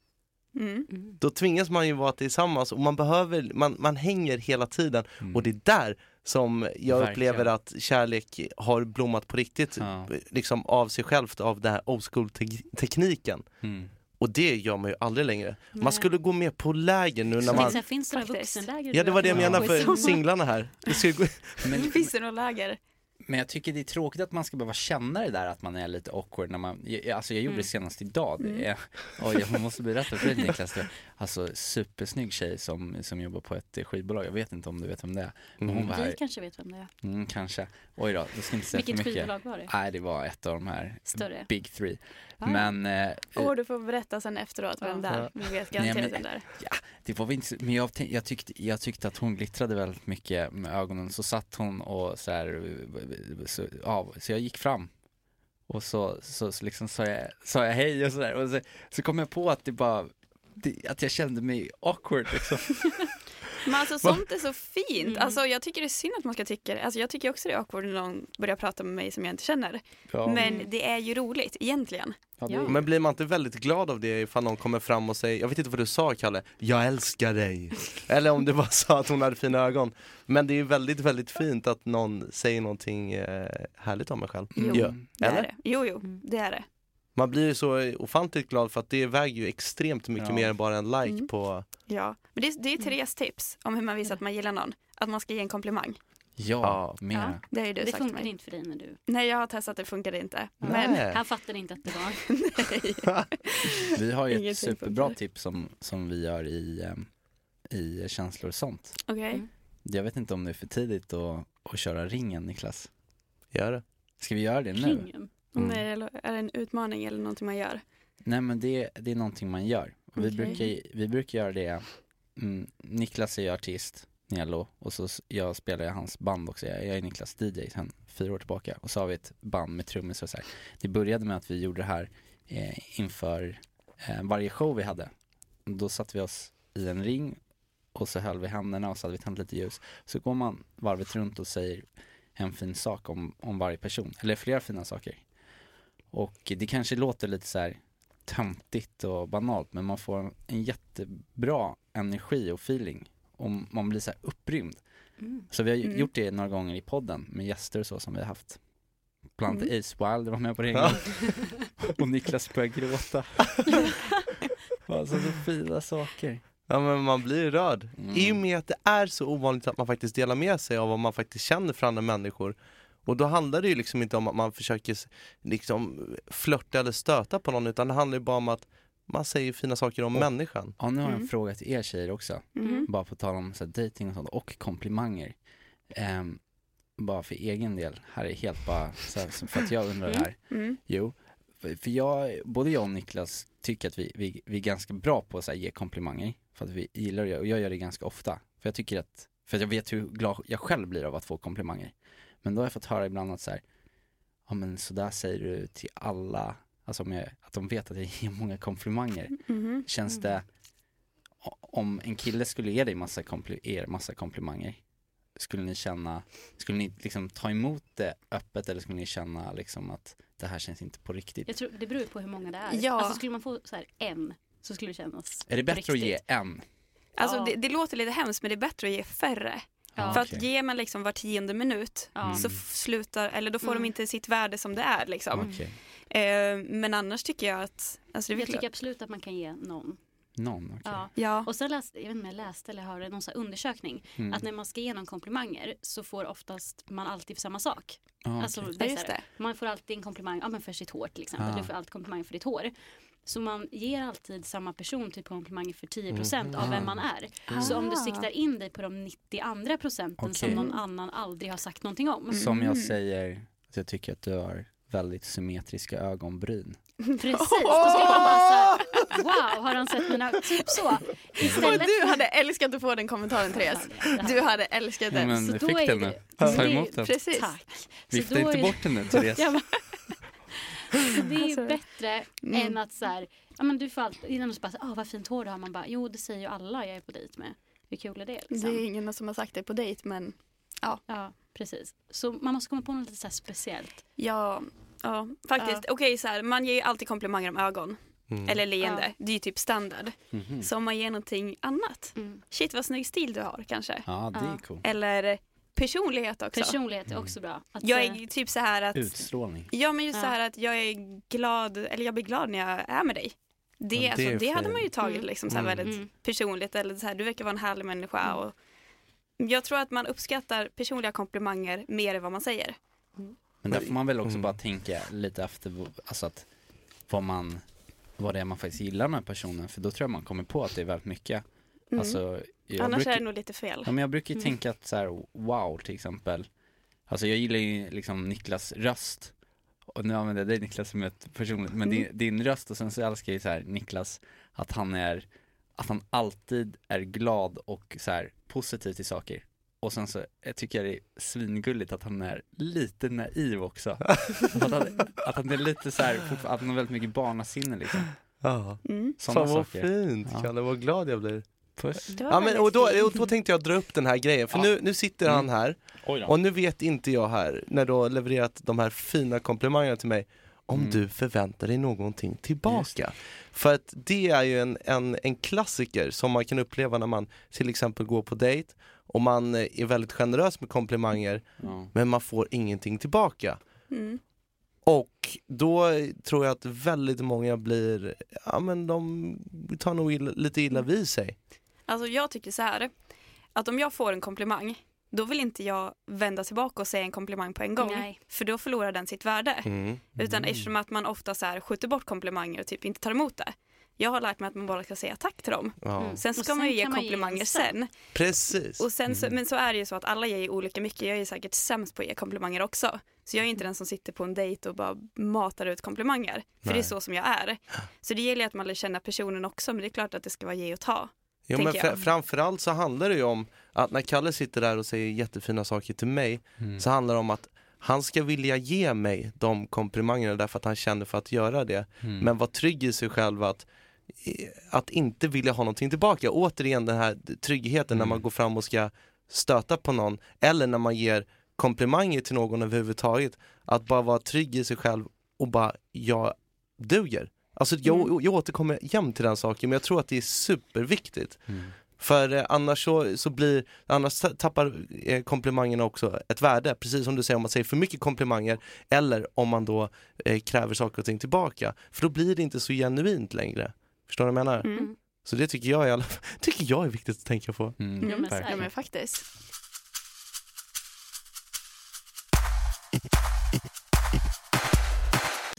Mm. Mm. Då tvingas man ju vara tillsammans och man behöver, man, man hänger hela tiden Mm. och det är där som jag Verkligen. upplever att kärlek har blommat på riktigt, Ja. liksom av sig självt, av den här old school te- tekniken. Mm. Och det gör man ju aldrig längre. Nej. Man skulle gå med på läger nu när man... här, finns det några vuxenläger? Ja det var det jag Ja. menade för singlarna här. Det ska gå... <laughs> Men, Finns det några läger? Men jag tycker det är tråkigt att man ska behöva känna det där att man är lite awkward när man, alltså jag gjorde Mm. det senast idag. Det är, oj, jag måste berätta för dig Niklas. Det, alltså supersnygg tjej som, som jobbar på ett eh, skivbolag. Jag vet inte om du vet vem det är. Men hon var Vi här, kanske vet vem det är. mm, kanske. Oj då, jag ska inte säga Vilket för mycket. skivbolag var det? Nej, det var ett av de här Större? big three. Ah. Men eh, Åh, du får berätta sen efteråt vem Ja. det är. Vi vet Nej, garanterat men- vem det är. Det var väl inte, men jag, jag, tyckte, jag tyckte att hon glittrade väldigt mycket med ögonen. Så satt hon och så här, så, ja, så jag gick fram. Och så, så, så liksom sa jag, sa jag hej och sådär. Och så, så kom jag på att det bara, det, att jag kände mig awkward liksom. <laughs> Men alltså sånt är så fint. Mm. Alltså jag tycker det är synd att man ska tycka det. Alltså jag tycker också det är awkward när någon börjar prata med mig som jag inte känner. Ja, Men det är ju roligt egentligen. ja, Ja. Men blir man inte väldigt glad av det ifall någon kommer fram och säger, jag vet inte vad du sa Kalle, jag älskar dig. <laughs> Eller om du bara sa att hon hade fina ögon. Men det är väldigt, väldigt fint att någon säger någonting eh, härligt om en själv. Jo. Ja. Det är Eller? det. Jo, jo, Mm. det är det. Man blir ju så ofantligt glad för att det väger ju extremt mycket Ja. mer än bara en like Mm. på Ja. Men det, är- det är Therese tips om hur man visar att man gillar någon. Att man ska ge en komplimang. ja, Ja. mera. Det har ju du Det sagt funkar mig. inte för dig när du... Nej, jag har testat, det funkade inte. Men Nej. Han fattade inte att det var... <laughs> Vi har ju ett Ingenting superbra tips som, som vi gör i, ehm, i känslor och sånt. okej. Mm. Jag vet inte om det är för tidigt att, att köra ringen Niklas. Gör det. Ska vi göra det nu? Ringen. Mm. Nej, eller är det en utmaning eller någonting man gör? Nej men det, det är någonting man gör. Och Vi, brukar, vi brukar göra det, mm, Niklas är ju artist, Nelo, och så jag spelar i hans band också. Jag jag är Niklas DJ sen fyra år tillbaka. Och så har vi ett band med trummisar och så här. Det började med att vi gjorde det här eh, inför eh, varje show vi hade. Då satte vi oss i en ring och så höll vi händerna och så hade vi tänt lite ljus. Så går man varvet runt och säger en fin sak om, om varje person, eller flera fina saker. Och det kanske låter lite så här töntigt och banalt men man får en jättebra energi och feeling och man blir så här upprymd. Mm. Så vi har Mm. gjort det några gånger i podden med gäster och så som vi har haft. Bland annat Mm. Ace Wilder var med på det en gång. <laughs> och Niklas började gråta. <laughs> Alltså så fina saker. Ja men man blir rörd. Mm. I och med att det är så ovanligt att man faktiskt delar med sig av vad man faktiskt känner för andra människor. Och då handlar det ju liksom inte om att man försöker liksom flörta eller stöta på någon utan det handlar ju bara om att man säger fina saker om Och- människan. Ja, nu har jag en Mm. fråga till er tjejer också. Mhm. Bara på tal om så här, dating och sånt och komplimanger. Ehm, bara för egen del, här är helt bara så här, för att jag undrar det här. Mm. Jo, för jag, både jag och Niklas tycker att vi, vi, vi är ganska bra på att så här, ge komplimanger. För att vi gillar göra, och jag gör det ganska ofta. För jag tycker att, för att jag vet hur glad jag själv blir av att få komplimanger. Men då har jag fått höra ibland att så här, ja men sådär säger du till alla, alltså om jag, att de vet att jag ger många komplimanger. Mhm. Känns det, om en kille skulle ge dig massa, kompli, er massa komplimanger, skulle ni känna, skulle ni liksom ta emot det öppet eller skulle ni känna liksom att det här känns inte på riktigt? Jag tror det beror på hur många det är. Ja. Alltså skulle man få så här en så skulle det kännas Är det bättre att ge riktigt. en? Alltså Ja. det, det låter lite hemskt men det är bättre att ge färre. Ja. För att ger man liksom var tionde minut Ja. så slutar, eller då får Mm. de inte sitt värde som det är liksom. Okej, Eh, men annars tycker jag att, alltså det Jag väl tycker absolut att man kan ge någon. någon, okej. Ja. Ja. Och sen läste, jag vet inte om jag läste eller hörde någon undersökning Mm. att när man ska ge någon komplimanger så får oftast man alltid för samma sak. Ja, Alltså, okej. det Man får alltid en komplimang ja, men för sitt hår till exempel. Ah. Du får alltid komplimang för ditt hår. Så man ger alltid samma person typ komplimanger för 10% av vem man är. Så om du siktar in dig på de 90 andra procenten som Okej. någon annan aldrig har sagt någonting om. Som jag säger, att jag tycker att du har väldigt symmetriska ögonbryn. <laughs> Precis, då ska man bara så här, wow har han sett mina, typ så. Och Istället du hade älskat att få den kommentaren Therese. Du hade älskat den. Men Så du då fick är den det- nu. så Ta det är- emot den. Precis. Tack. Vifta inte är- bort den nu Therese. Ja, men- så det är ju Alltså, bättre mm. än att så här, ja men du får alltid, innan du bara, ah vad fint hår du har, man bara, jo det säger ju alla jag är på dejt med. Hur kul är det Det liksom? är ingen som har sagt det på dejt men Ja, precis. Så man måste komma på något lite så här speciellt. ja, ja faktiskt. Okej så här, man ger ju alltid komplimanger om ögon. Mm. Eller leende. Det är ju typ standard. Mhm. Så om man ger någonting annat. Mm. Shit vad snygg stil du har kanske. Ja, det är Ja. coolt. Eller personlighet också. Personlighet är också bra. Att, jag eh, är typ så här att Utstrålning. Ja men just så Ja. här att jag är glad, eller jag blir glad när jag är med dig. Det, Ja, det alltså, det hade man ju tagit Mm. liksom så här Mm. väldigt Mm. personligt eller så här, du verkar vara en härlig människa Mm. och jag tror att man uppskattar personliga komplimanger mer än vad man säger. Men där får man väl också Mm. bara tänka lite efter, alltså att vad man, vad det är man faktiskt gillar med personen, för då tror jag man kommer på att det är väldigt mycket. Mm. Alltså, Annars brukar, är det nog lite fel. ja, men jag brukar ju Mm. tänka att så här, wow till exempel, alltså jag gillar ju liksom Niklas röst, och nu använder jag dig Niklas som ett personligt, men Mm. din, din röst och sen så älskar jag ju så här Niklas, att han är, att han alltid är glad och så här positiv till saker. Och sen så jag tycker jag det är svingulligt att han är lite naiv också. <laughs> att, han, att han är lite så här, att han har väldigt mycket barnasinne liksom. Ja. Mm. Sådana Fan vad saker. fint Ja. Kalle, vad glad jag blir. Puss. Ja, men, och, då, och då tänkte jag dra upp den här grejen, för Ja. nu, nu sitter han här Oj då. och nu vet inte jag här, när du har levererat de här fina komplimangerna till mig, om Mm. du förväntar dig någonting tillbaka. För att det är ju en, en, en klassiker som man kan uppleva när man till exempel går på dejt och man är väldigt generös med komplimanger Ja. men man får ingenting tillbaka. Mm. Och då tror jag att väldigt många blir, ja men de tar nog illa, lite illa vid sig. Alltså jag tycker så här, att om jag får en komplimang, då vill inte jag vända tillbaka och säga en komplimang på en gång. Nej. För då förlorar den sitt värde. Mm. Utan eftersom att man ofta så här skjuter bort komplimanger och typ inte tar emot det. Jag har lärt mig att man bara ska säga tack till dem. Mm. Sen ska sen man ju ge ge komplimanger en sen. Precis. Och sen så, Mm. Men så är det ju så att alla ger ju olika mycket. Jag är säkert sämst på att ge komplimanger också. Så jag är inte den som sitter på en dejt och bara matar ut komplimanger. För det Nej. är så som jag är. Så det gäller ju att man lär känna personen också. Men det är klart att det ska vara ge och ta. Jo, men jag. framförallt så handlar det ju om att när Kalle sitter där och säger jättefina saker till mig Mm. så handlar det om att han ska vilja ge mig de komplimangerna därför att han känner för att göra det. Mm. Men vara trygg i sig själv att, att inte vilja ha någonting tillbaka. Återigen den här tryggheten när Mm. man går fram och ska stöta på någon eller när man ger komplimanger till någon överhuvudtaget. Att bara vara trygg i sig själv och bara, jag duger. Alltså jag, jag återkommer jämt till den saken men jag tror att det är superviktigt. Mm. För eh, annars så, så blir, annars ta- tappar eh, komplimangerna också ett värde, precis som du säger om man säger för mycket komplimanger eller om man då eh, kräver saker och ting tillbaka. För då blir det inte så genuint längre. Förstår du vad jag menar? Mm. Så det tycker jag, alla, <laughs> tycker jag är viktigt att tänka på. Mm, Ja, men är. Ja men faktiskt.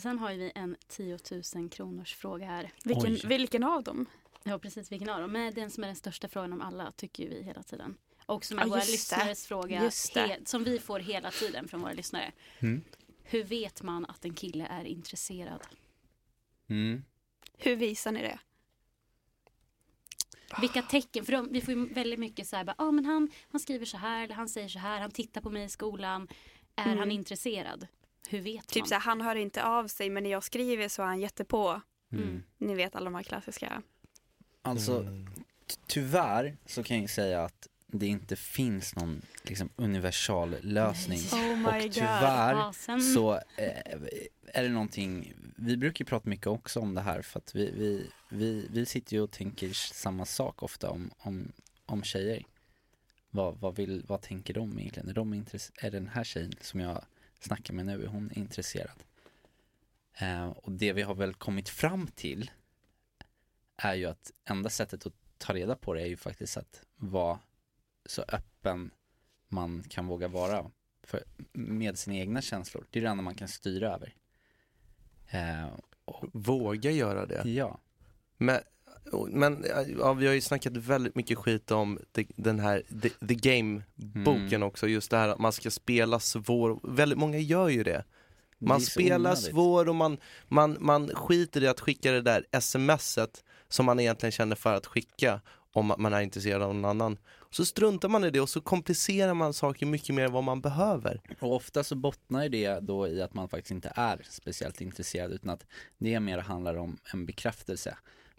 Sen har vi en 10 000 kronors fråga här. Vilken, Oj. vilken av dem? Ja precis vilken av dem. Men den som är den största frågan om alla tycker vi hela tiden. Och som är Ja, våra det. lyssnares fråga. Som vi får hela tiden från våra lyssnare. Mm. Hur vet man att en kille är intresserad? Mm. Hur visar ni det? Vilka tecken? För de, vi får ju väldigt mycket så här, bara, ah, men han, han skriver så här, eller han säger så här, han tittar på mig i skolan. Är Mm. han intresserad? Hur vet Typ man? så här, han hör inte av sig men när jag skriver så är han jättepå. Mm. Ni vet alla de här klassiska. Alltså Mm. ty- tyvärr så kan jag säga att det inte finns någon liksom, universal lösning. Oh my Och god. tyvärr Ja, sen- så eh, är det någonting, vi brukar ju prata mycket också om det här för att vi, vi, vi, vi sitter ju och tänker samma sak ofta om, om, om tjejer. Vad, vad, vill, vad tänker de egentligen? Är, de intresse- är den här tjejen som jag snackar med nu, är hon intresserad? Eh, och det vi har väl kommit fram till är ju att enda sättet att ta reda på det är ju faktiskt att vara så öppen man kan våga vara för, med sina egna känslor. Det är det enda man kan styra över. Eh, och, Våga göra det. ja. Men, men ja, vi har ju snackat väldigt mycket skit om the, den här The, the Game-boken Mm. också, just det här att man ska spela svår, väldigt många gör ju det. Man Det spelar onödigt. svår och man, man, man skiter i att skicka det där smset som man egentligen känner för att skicka om man är intresserad av någon annan. Så struntar man i det och så komplicerar man saker mycket mer än vad man behöver. Och ofta så bottnar ju det då i att man faktiskt inte är speciellt intresserad utan att det mer handlar om en bekräftelse.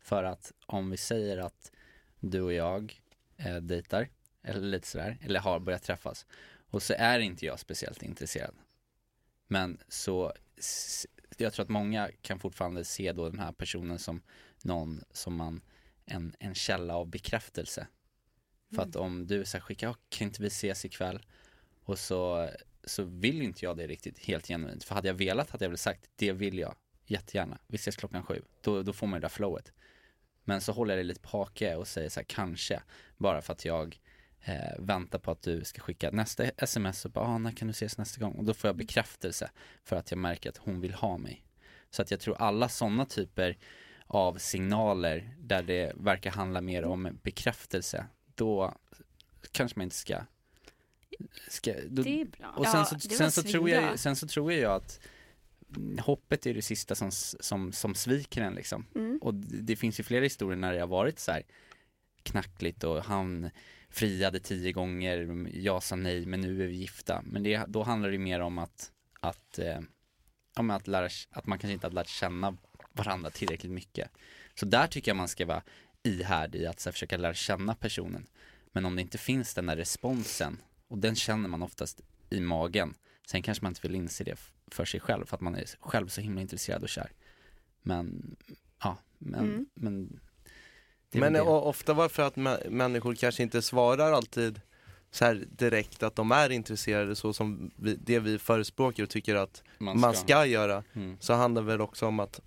För att om vi säger att du och jag eh, dejtar, eller lite sådär, eller har börjat träffas och så är inte jag speciellt intresserad. Men så, jag tror att många kan fortfarande se då den här personen som någon som man, en, en källa av bekräftelse. För att om du så här, skickar, "Ja, kan inte vi ses ikväll? Och så, så vill inte jag det riktigt helt genuint. För hade jag velat hade jag väl sagt, det vill jag jättegärna. Vi ses klockan sju. Då, då får man det där flowet. Men så håller jag det lite på hake och säger så här, kanske. Bara för att jag eh, väntar på att du ska skicka nästa sms och bara, ah, när kan du ses nästa gång? Och då får jag bekräftelse för att jag märker att hon vill ha mig. Så att jag tror alla sådana typer av signaler där det verkar handla mer om bekräftelse, då kanske man inte ska, ska då, Det är bra. och sen, Ja, så, sen, så tror jag, sen så tror jag att mm, hoppet är det sista som, som, som sviker en liksom. Mm. Och det, det finns ju flera historier när det har varit så här knackligt och han friade tio gånger, jag sa nej men nu är vi gifta. Men det, då handlar det mer om att, att, eh, men att, lära, att man kanske inte har lärt känna varandra tillräckligt mycket. Så där tycker jag man ska vara ihärdig i att så här, försöka lära känna personen. Men om det inte finns den där responsen, och den känner man oftast i magen, sen kanske man inte vill inse det för sig själv för att man är själv så himla intresserad och kär. Men, ja, men, Mm. men Men ofta varför att mä- människor kanske inte svarar alltid så här direkt att de är intresserade så som vi, det vi förespråkar och tycker att man ska, göra. Mm. Så handlar det väl också om att,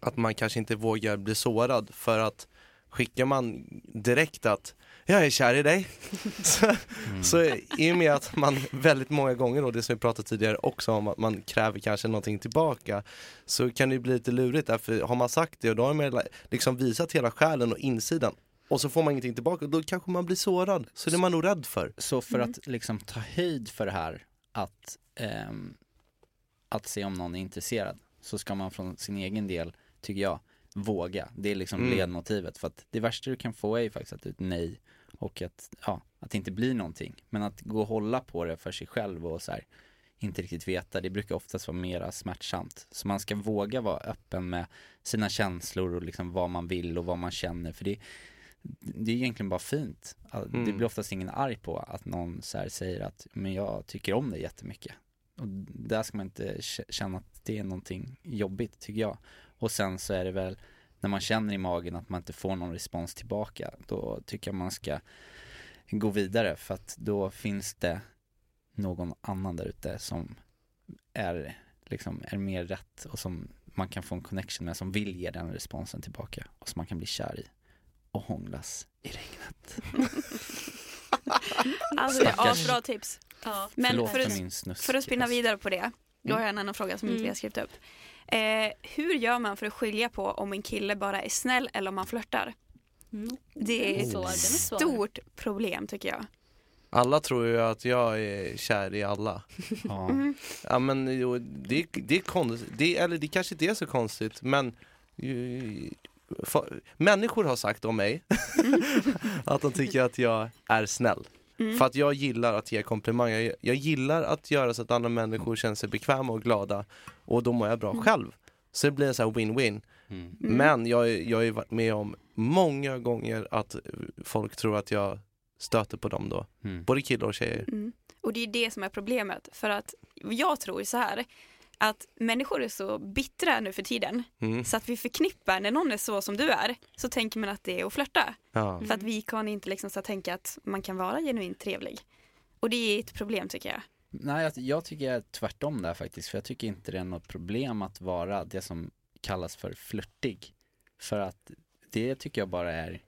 att man kanske inte vågar bli sårad för att skickar man direkt att jag är kär i dig <laughs> så, Mm. så i och med att man väldigt många gånger och det som vi pratade tidigare också om att man kräver kanske någonting tillbaka så kan det ju bli lite lurigt därför har man sagt det och då har man liksom visat hela själen och insidan och så får man ingenting tillbaka och då kanske man blir sårad så det är man nog rädd för. Så för att liksom ta höjd för det här att, ehm, att se om någon är intresserad så ska man från sin egen del, tycker jag, våga. Det är liksom Mm. ledmotivet för att det värsta du kan få är ju faktiskt att ett nej och att, ja, att det inte blir någonting. Men att gå och hålla på det för sig själv och så här, inte riktigt veta, det brukar oftast vara mera smärtsamt. Så man ska våga vara öppen med sina känslor och liksom vad man vill och vad man känner. För det, det är egentligen bara fint. Det Mm. blir oftast ingen arg på att någon så säger att men jag tycker om dig jättemycket. Och där ska man inte känna att det är någonting jobbigt tycker jag. Och sen så är det väl när man känner i magen att man inte får någon respons tillbaka, då tycker jag man ska gå vidare för att då finns det någon annan där ute som är liksom är mer rätt och som man kan få en connection med som vill ge den responsen tillbaka och som man kan bli kär i och hånglas i regnet. <laughs> Alltså det är asbra tips. Ja. Men Förlåt för för att, för att spinna vidare på det, då har Mm. jag en annan fråga som inte vi Mm. har skrivit upp. Eh, hur gör man för att skilja på om en kille bara är snäll eller om han flörtar? Mm. Det är ett stort problem tycker jag. Alla tror ju att jag är kär i alla. <laughs> Ja. Mm. Ja men jo, det, det är konstigt, det, eller det kanske inte är så konstigt men ju, för, människor har sagt om mig <laughs> att de tycker att jag är snäll. Mm. För att jag gillar att ge komplimanger. Jag, jag gillar att göra så att andra människor känner sig bekväma och glada och då mår jag bra själv. Så det blir en sån här win-win. Mm. Men jag, jag har ju varit med om många gånger att folk tror att jag stöter på dem då. Mm. Både killar och tjejer. Mm. Och det är det som är problemet. För att jag tror så här att människor är så bittra nu för tiden Mm. så att vi förknippar när någon är så som du är så tänker man att det är att flörta. Ja. För att vi kan inte liksom så här tänka att man kan vara genuint trevlig. Och det är ett problem tycker jag. Nej, jag, jag tycker jag är tvärtom där faktiskt. För jag tycker inte det är något problem att vara det som kallas för flörtig. För att det tycker jag bara är,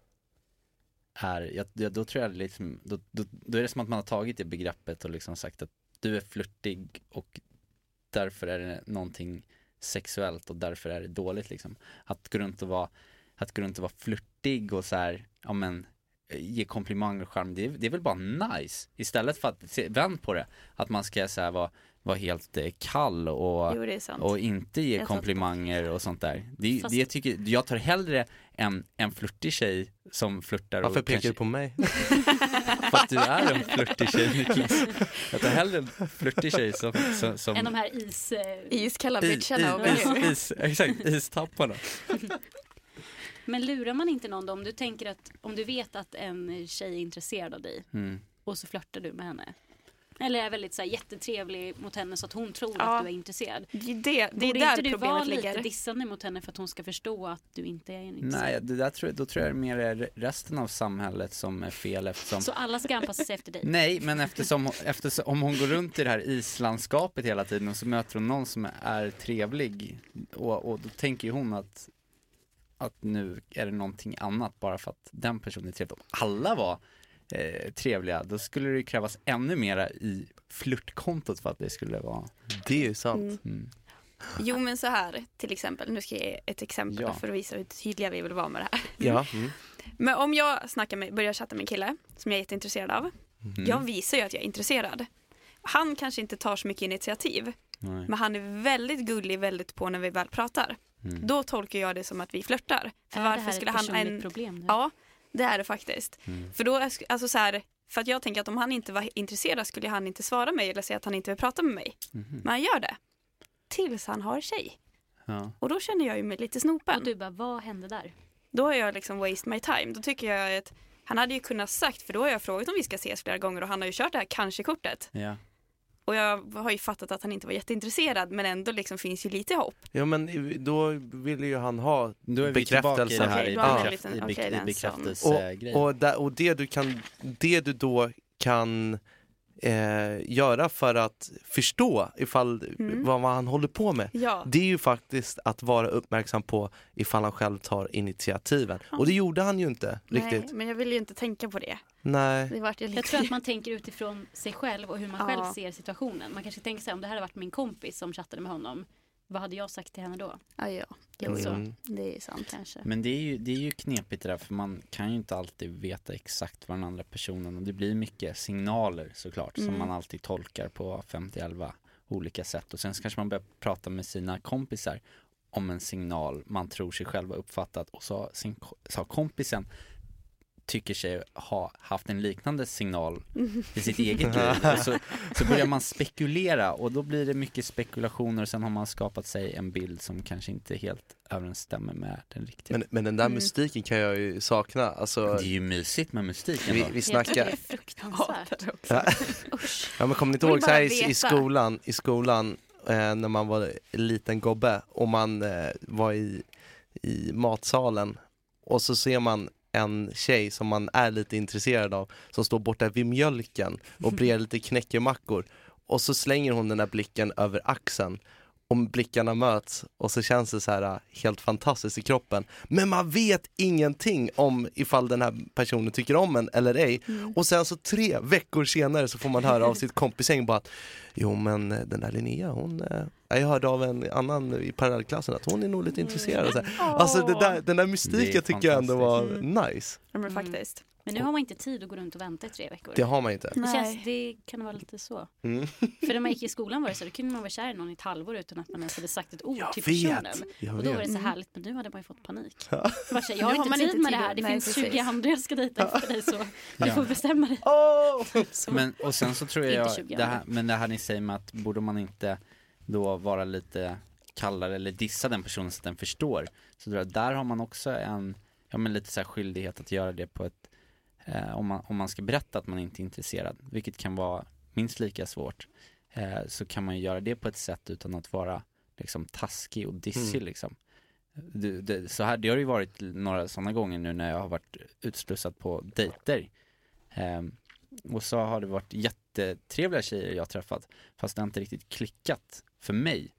är jag, jag, då tror jag liksom, då, då, då är det som att man har tagit det begreppet och liksom sagt att du är flörtig och därför är det någonting sexuellt och därför är det dåligt liksom. Att gå runt och vara, att gå runt och vara flörtig och så här, ja men ge komplimanger och charm, det är, det är väl bara nice. Istället för att, se, vänd på det, att man ska så här, vara, vara helt eh, kall och, Jo, och inte ge Jag komplimanger och sånt där. Det, Fast- det jag tycker, jag tar hellre en, en flörtig tjej som flörtar Varför och pekar kanske, du på mig? <laughs> <laughs> För att du är en flörtig tjej Niklas. Jag tar hellre en flörtig tjej som, som, som Än de här is... eh, Iskalla bitcharna is, is, exakt, istapparna. <laughs> Men lurar man inte någon då? Om du tänker att, om du vet att en tjej är intresserad av dig Mm. och så flörtar du med henne. Eller är väldigt så här, jättetrevlig mot henne så att hon tror Ja. att du är intresserad. Det är, det, det är Borde där inte du vara lite dissande mot henne för att hon ska förstå att du inte är intresserad? Nej, det där tror jag, då tror jag mer är resten av samhället som är fel eftersom Så alla ska anpassa sig efter dig? <laughs> Nej, men eftersom, eftersom om hon går runt i det här islandskapet hela tiden och så möter hon någon som är trevlig och, och då tänker ju hon att att nu är det någonting annat bara för att den personen är trevlig. Om alla var eh, trevliga, då skulle det ju krävas ännu mera i flörtkontot för att det skulle vara Det är ju sant. Mm. mm. Jo men så här till exempel, nu ska jag ge ett exempel Ja. för att visa hur tydliga vi vill vara med det här. Ja. Mm. Men om jag snackar med, börjar chatta med en kille som jag är jätteintresserad av. Mm. Jag visar ju att jag är intresserad. Han kanske inte tar så mycket initiativ. Nej. Men han är väldigt gullig väldigt på när vi väl pratar. Mm. Då tolkar jag det som att vi flörtar. För är det varför här skulle ett han en... problem? nu? Ja, det är det faktiskt. Mm. För då, alltså så här, för att jag tänker att om han inte var intresserad skulle han inte svara mig eller säga att han inte vill prata med mig. Mhm. Men han gör det. Tills han har tjej. Ja. Och då känner jag ju mig lite snopen. Och du bara, vad hände där? Då har jag liksom waste my time. Då tycker jag att han hade ju kunnat sagt, för då har jag frågat om vi ska ses flera gånger och han har ju kört det här kanske-kortet. Ja. Och jag har ju fattat att han inte var jätteintresserad men ändå liksom finns ju lite hopp. ja men då ville ju han ha Då är bekräftelse. här Okej, bekrä- liten- i, be- i bekräftelsegrejen. Och, där, och det du kan, det du då kan eh, göra för att förstå ifall Mm. vad han håller på med. Ja, Det är ju faktiskt att vara uppmärksam på ifall han själv tar initiativen. Och det gjorde han ju inte nej, riktigt. men jag vill ju inte tänka på det. Nej. Det vart ju lite... Jag tror att man tänker utifrån sig själv och hur man Ja. själv ser situationen. Man kanske tänker så här, om det här hade varit min kompis som chattade med honom, vad hade jag sagt till henne då? Ja, ja. Jo, jo. Mm. Det är sant. Kanske. Men det är, ju, det är ju knepigt det där för man kan ju inte alltid veta exakt vad den andra personen och det blir mycket signaler såklart som Mm. man alltid tolkar på 50-11 olika sätt och sen så kanske man börjar prata med sina kompisar om en signal man tror sig själv ha uppfattat och så, har sin, så har kompisen tycker sig ha haft en liknande signal i sitt <laughs> eget liv så, så börjar man spekulera och då blir det mycket spekulationer och sen har man skapat sig en bild som kanske inte helt överensstämmer med den riktiga. Men, men den där Mm. mystiken kan jag ju sakna. Alltså, det är ju mysigt med mystik vi, vi Jag tycker det snackar, är fruktansvärt. Ja. Ja, men kommer ni inte ihåg så här i, i skolan, i skolan eh, när man var liten gobbe och man eh, var i, i matsalen och så ser man en tjej som man är lite intresserad av som står borta vid mjölken och <laughs> brer lite knäckemackor och så slänger hon den där blicken över axeln om blickarna möts och så känns det så här äh, helt fantastiskt i kroppen. Men man vet ingenting om ifall den här personen tycker om en eller ej. Och sen så tre veckor senare så får man höra av sitt kompisgäng bara att Jo men eh, den där Linnea hon, eh, jag hörde av en annan i parallellklassen att hon är nog lite intresserad. Och så här. Alltså det där, den där mystiken tycker jag ändå var nice. Ja, men Mm. faktiskt. Men nu har man inte tid att gå runt och vänta i tre veckor. Det har man inte. Det, Nej. känns, det kan vara lite så. Mm. För när man gick i skolan var det så, då kunde man vara kär i någon i ett halvår utan att man ens hade sagt ett ord Jag till vet, personen. jag Och då var det så härligt, men nu hade man ju fått panik. Jag, så här, jag har inte tid inte med tid det här, det nej, finns precis. 20 andra jag ska dejta efter dig så <laughs> du Ja. får bestämma dig. Oh! <laughs> Men, och sen så tror jag, 20 det här, men det här ni säger med att borde man inte då vara lite kallare eller dissa den personen så att den förstår. Så där har man också en, ja men lite så här skyldighet att göra det på ett, eh, om, man, om man ska berätta att man inte är intresserad, vilket kan vara minst lika svårt, eh, så kan man ju göra det på ett sätt utan att vara liksom taskig och dissig Mm. liksom. Det, det, så här, det har ju varit några sådana gånger nu när jag har varit utslussad på dejter. Ehm, och så har det varit jättetrevliga tjejer jag träffat, fast det har inte riktigt klickat för mig.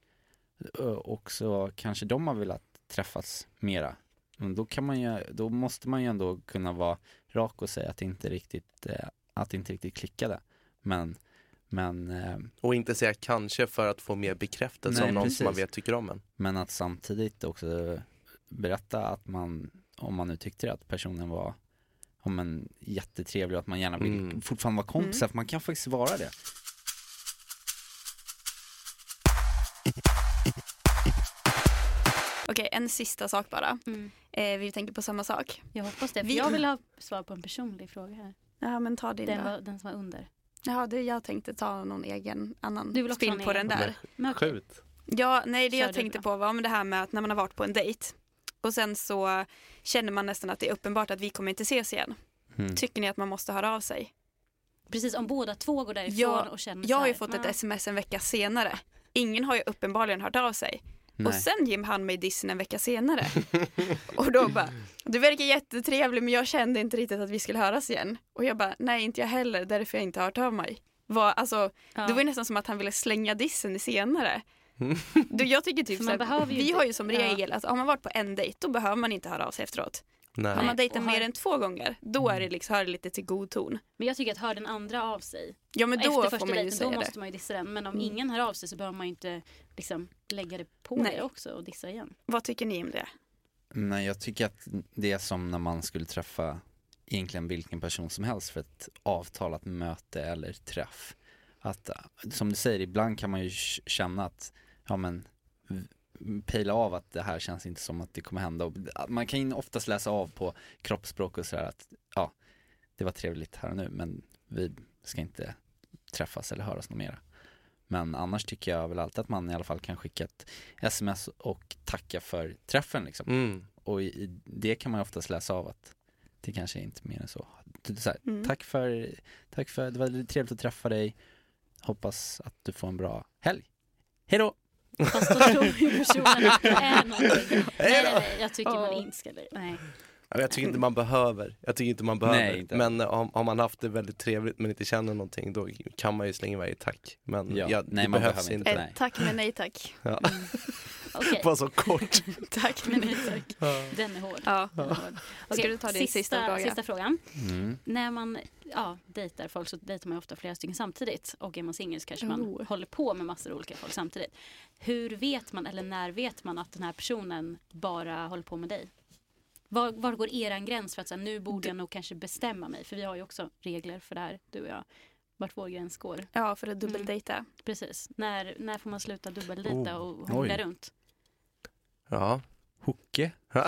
Och så kanske de har velat träffas mera. Men då kan man ju, då måste man ju ändå kunna vara rak och säga att det inte riktigt, eh, att det inte riktigt klickade. Men, men, eh, Och inte säga kanske för att få mer bekräftelse Nej, om någon precis. som man vet tycker om en. men att samtidigt också berätta att man, om man nu tyckte att personen var om en jättetrevlig och att man gärna vill Mm. fortfarande vara kompisar, Mm. för man kan faktiskt vara det. Okej, en sista sak bara. Mm. Eh, vi tänker på samma sak. Jag hoppas det, för Vi- jag vill ha svar på en personlig fråga här. Ja, men ta din Den, då. var, den som var under. Ja, det, jag tänkte ta någon egen annan Du vill också ha spin en på den där. Men okej. Skjut. Ja, nej det Kör jag tänkte på var med det här med att när man har varit på en dejt och sen så känner man nästan att det är uppenbart att vi kommer inte ses igen. Mm. Tycker ni att man måste höra av sig? Precis, om båda två går därifrån Ja, och känner Jag har ju fått ett sms en vecka senare. Ingen har ju uppenbarligen hört av sig. Och Nej. sen Jim han mig dissen en vecka senare. <laughs> och då bara, du verkar jättetrevlig men jag kände inte riktigt att vi skulle höras igen. Och jag bara, nej inte jag heller, därför jag inte har hört av mig. Var, alltså, Ja. Det var ju nästan som att han ville slänga dissen i senare. Du, jag tycker typ så man här, vi inte- har ju som regel att har man varit på en dejt då behöver man inte höra av sig efteråt. Har Nej. man Nej, dejtat har- mer än två gånger då är det liksom, hör det lite till god ton. Men jag tycker att hör den andra av sig Ja men då efter får första man ju dejten, då säga måste det. man ju dissa den. Men om Mm. ingen hör av sig så behöver man ju inte liksom lägga det på Nej. det också och dissa igen. Vad tycker ni om det? Nej, jag tycker att det är som när man skulle träffa egentligen vilken person som helst för ett avtalat möte eller träff. Att, eh, som du säger, ibland kan man ju känna att, ja men, pejla av att det här känns inte som att det kommer hända. Och man kan ju oftast läsa av på kroppsspråk och sådär att, ja, det var trevligt här och nu, men vi ska inte träffas eller höras något mera. Men annars tycker jag väl alltid att man i alla fall kan skicka ett sms och tacka för träffen liksom. Mm. Och i, i det kan man ju oftast läsa av att det kanske är inte mer än så. Är så här, Mm. tack, för, tack för, det var trevligt att träffa dig. Hoppas att du får en bra helg. Hej då! Fast då tror ju personen att det är någonting. Nej, jag tycker man inte ska... Nej. Jag tycker inte man behöver. Jag tycker inte man behöver. Nej, inte. Men eh, om, om man haft det väldigt trevligt men inte känner någonting då kan man ju slänga iväg ett tack. Men Ja. ja, Nej, det man behövs behöver inte. inte. Eh, tack men nej tack. Ja. Okej, Bara så kort. <laughs> tack men nej tack. Den är hård. Ja. Den är hård. Ska Okej, du ta din sista fråga? Sista frågan. Mm. När man ja, dejtar folk så dejtar man ofta flera stycken samtidigt. Och är man singel så kanske man Oh. håller på med massor av olika folk samtidigt. Hur vet man eller när vet man att den här personen bara håller på med dig? Var, var går eran gräns för att säga nu borde jag nog kanske bestämma mig? För vi har ju också regler för det här, du och jag. Vart vår gräns går. Ja för att dubbeldejta. Precis. När, när får man sluta dubbeldejta Oh. och hångla runt? Ja. Hocke. <laughs>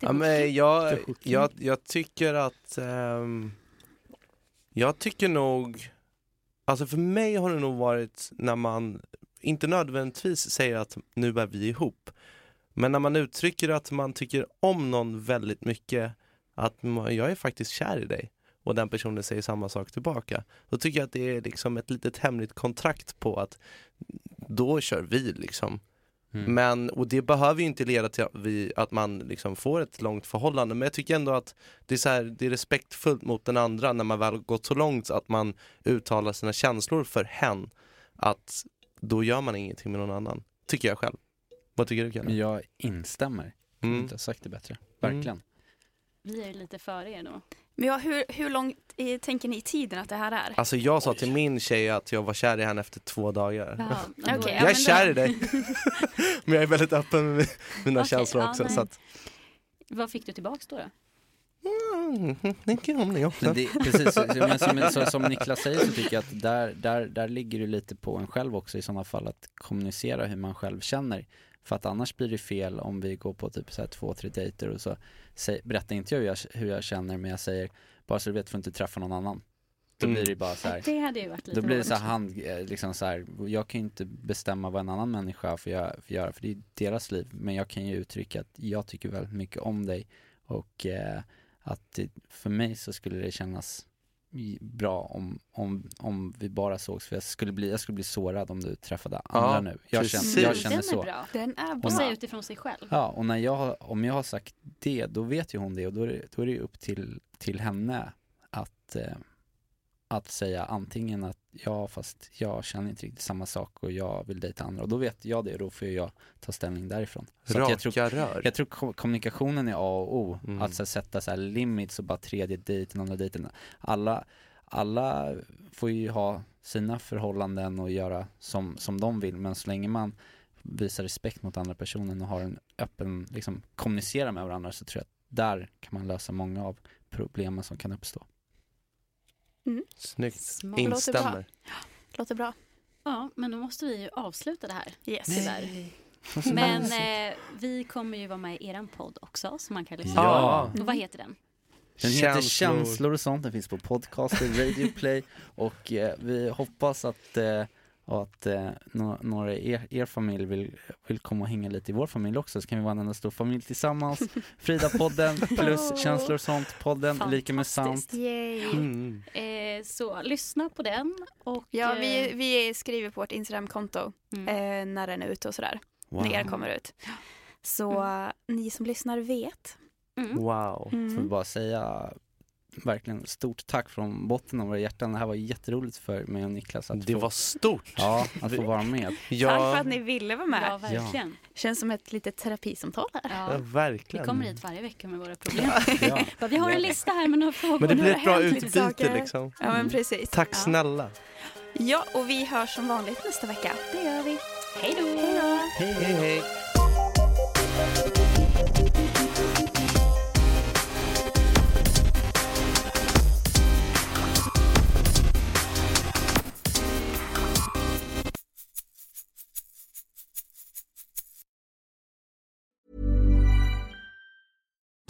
Ja, men jag, jag, jag tycker att ehm, Jag tycker nog Alltså för mig har det nog varit när man Inte nödvändigtvis säger att nu är vi ihop Men när man uttrycker att man tycker om någon väldigt mycket Att jag är faktiskt kär i dig och den personen säger samma sak tillbaka Då tycker jag att det är liksom ett litet hemligt kontrakt på att Då kör vi liksom Mm. men, och det behöver ju inte leda till att, vi, att man liksom får ett långt förhållande Men jag tycker ändå att det är, så här, det är respektfullt mot den andra när man väl gått så långt att man uttalar sina känslor för hen Att då gör man ingenting med någon annan. Tycker jag själv. Vad tycker du Kalle? Jag instämmer. Mm. inte ha sagt det bättre. Verkligen. Vi är ju lite före er då. Men ja, hur, hur långt i, tänker ni i tiden att det här är? Alltså jag sa till min tjej att jag var kär i henne efter två dagar. Ja, ja, jag är men kär då- i dig. <laughs> men jag är väldigt öppen med mina Okej, känslor ja, också. nej. så att, Vad fick du tillbaks då? då? mm, tänker om det också. Men det, precis, men som, så, som Niklas säger så tycker jag att där, där, där ligger det lite på en själv också i sådana fall att kommunicera hur man själv känner. För att annars blir det fel om vi går på typ så här två, tre dejter och så säg, berättar inte jag hur, jag hur jag känner men jag säger bara så du vet får inte träffa någon annan. Då Mm. blir det bara så här. Det hade ju varit lite Då blir det så här hand, eh, liksom så här, jag kan ju inte bestämma vad en annan människa får göra, får göra för det är deras liv. Men jag kan ju uttrycka att jag tycker väldigt mycket om dig och eh, att det, för mig så skulle det kännas bra om, om, om vi bara sågs för jag skulle bli, jag skulle bli sårad om du träffade andra Ja, nu. Jag känner, jag känner Den är så. bra. Den är Och bra. säga utifrån sig själv. Ja, och när jag, om jag har sagt det, då vet ju hon det och då är det, då är det upp till, till henne att, eh, att säga antingen att ja, fast jag känner inte riktigt samma sak och jag vill dejta andra och då vet jag det och då får jag ta ställning därifrån. Så Raka jag tror, rör. jag tror ko- kommunikationen är A och O, Mm. att så, sätta så här limits och bara tredje dejten, andra dejten. Alla, alla får ju ha sina förhållanden och göra som, som de vill men så länge man visar respekt mot andra personen och har en öppen, liksom kommunicera med varandra så tror jag att där kan man lösa många av problemen som kan uppstå. Snyggt. Smart. Instämmer. Låter bra. Ja, men då måste vi ju avsluta det här. Yes. Tyvärr. Men eh, vi kommer ju vara med i eran podd också, som man kan lyssna Ja. på. Och vad heter den? Den heter Känslor. Känslor och sånt, den finns på podcaster, Radio Play <laughs> och eh, vi hoppas att, eh, att eh, nå- några i er, er familj vill, vill komma och hänga lite i vår familj också så kan vi vara en enda stor familj tillsammans. <laughs> Frida-podden plus Känslor och sånt-podden, lika med sant. Mm. Eh, så lyssna på den. Och, Ja, vi, eh, vi skriver på vårt Instagramkonto mm. eh, när den är ute och sådär. Wow. När er kommer ut. Så eh, ni som lyssnar vet. Mm. Wow. Får vi Mm. bara säga verkligen stort tack från botten av våra hjärtan. Det här var jätteroligt för mig och Niklas att Det få, var stort. ja, att få vara med. <laughs> Tack för Ja, att ni ville vara Ja, med. verkligen. Känns som ett litet terapisamtal här. ja, Ja. Vi verkligen. kommer hit varje vecka med våra problem. Ja. <laughs> Vi har en lista här med några frågor. Men det blir ett bra utbyte liksom. Ja, men precis. Tack Ja. snälla. Ja, och vi hörs som vanligt nästa vecka. Det gör vi. Hej då! Hej hej.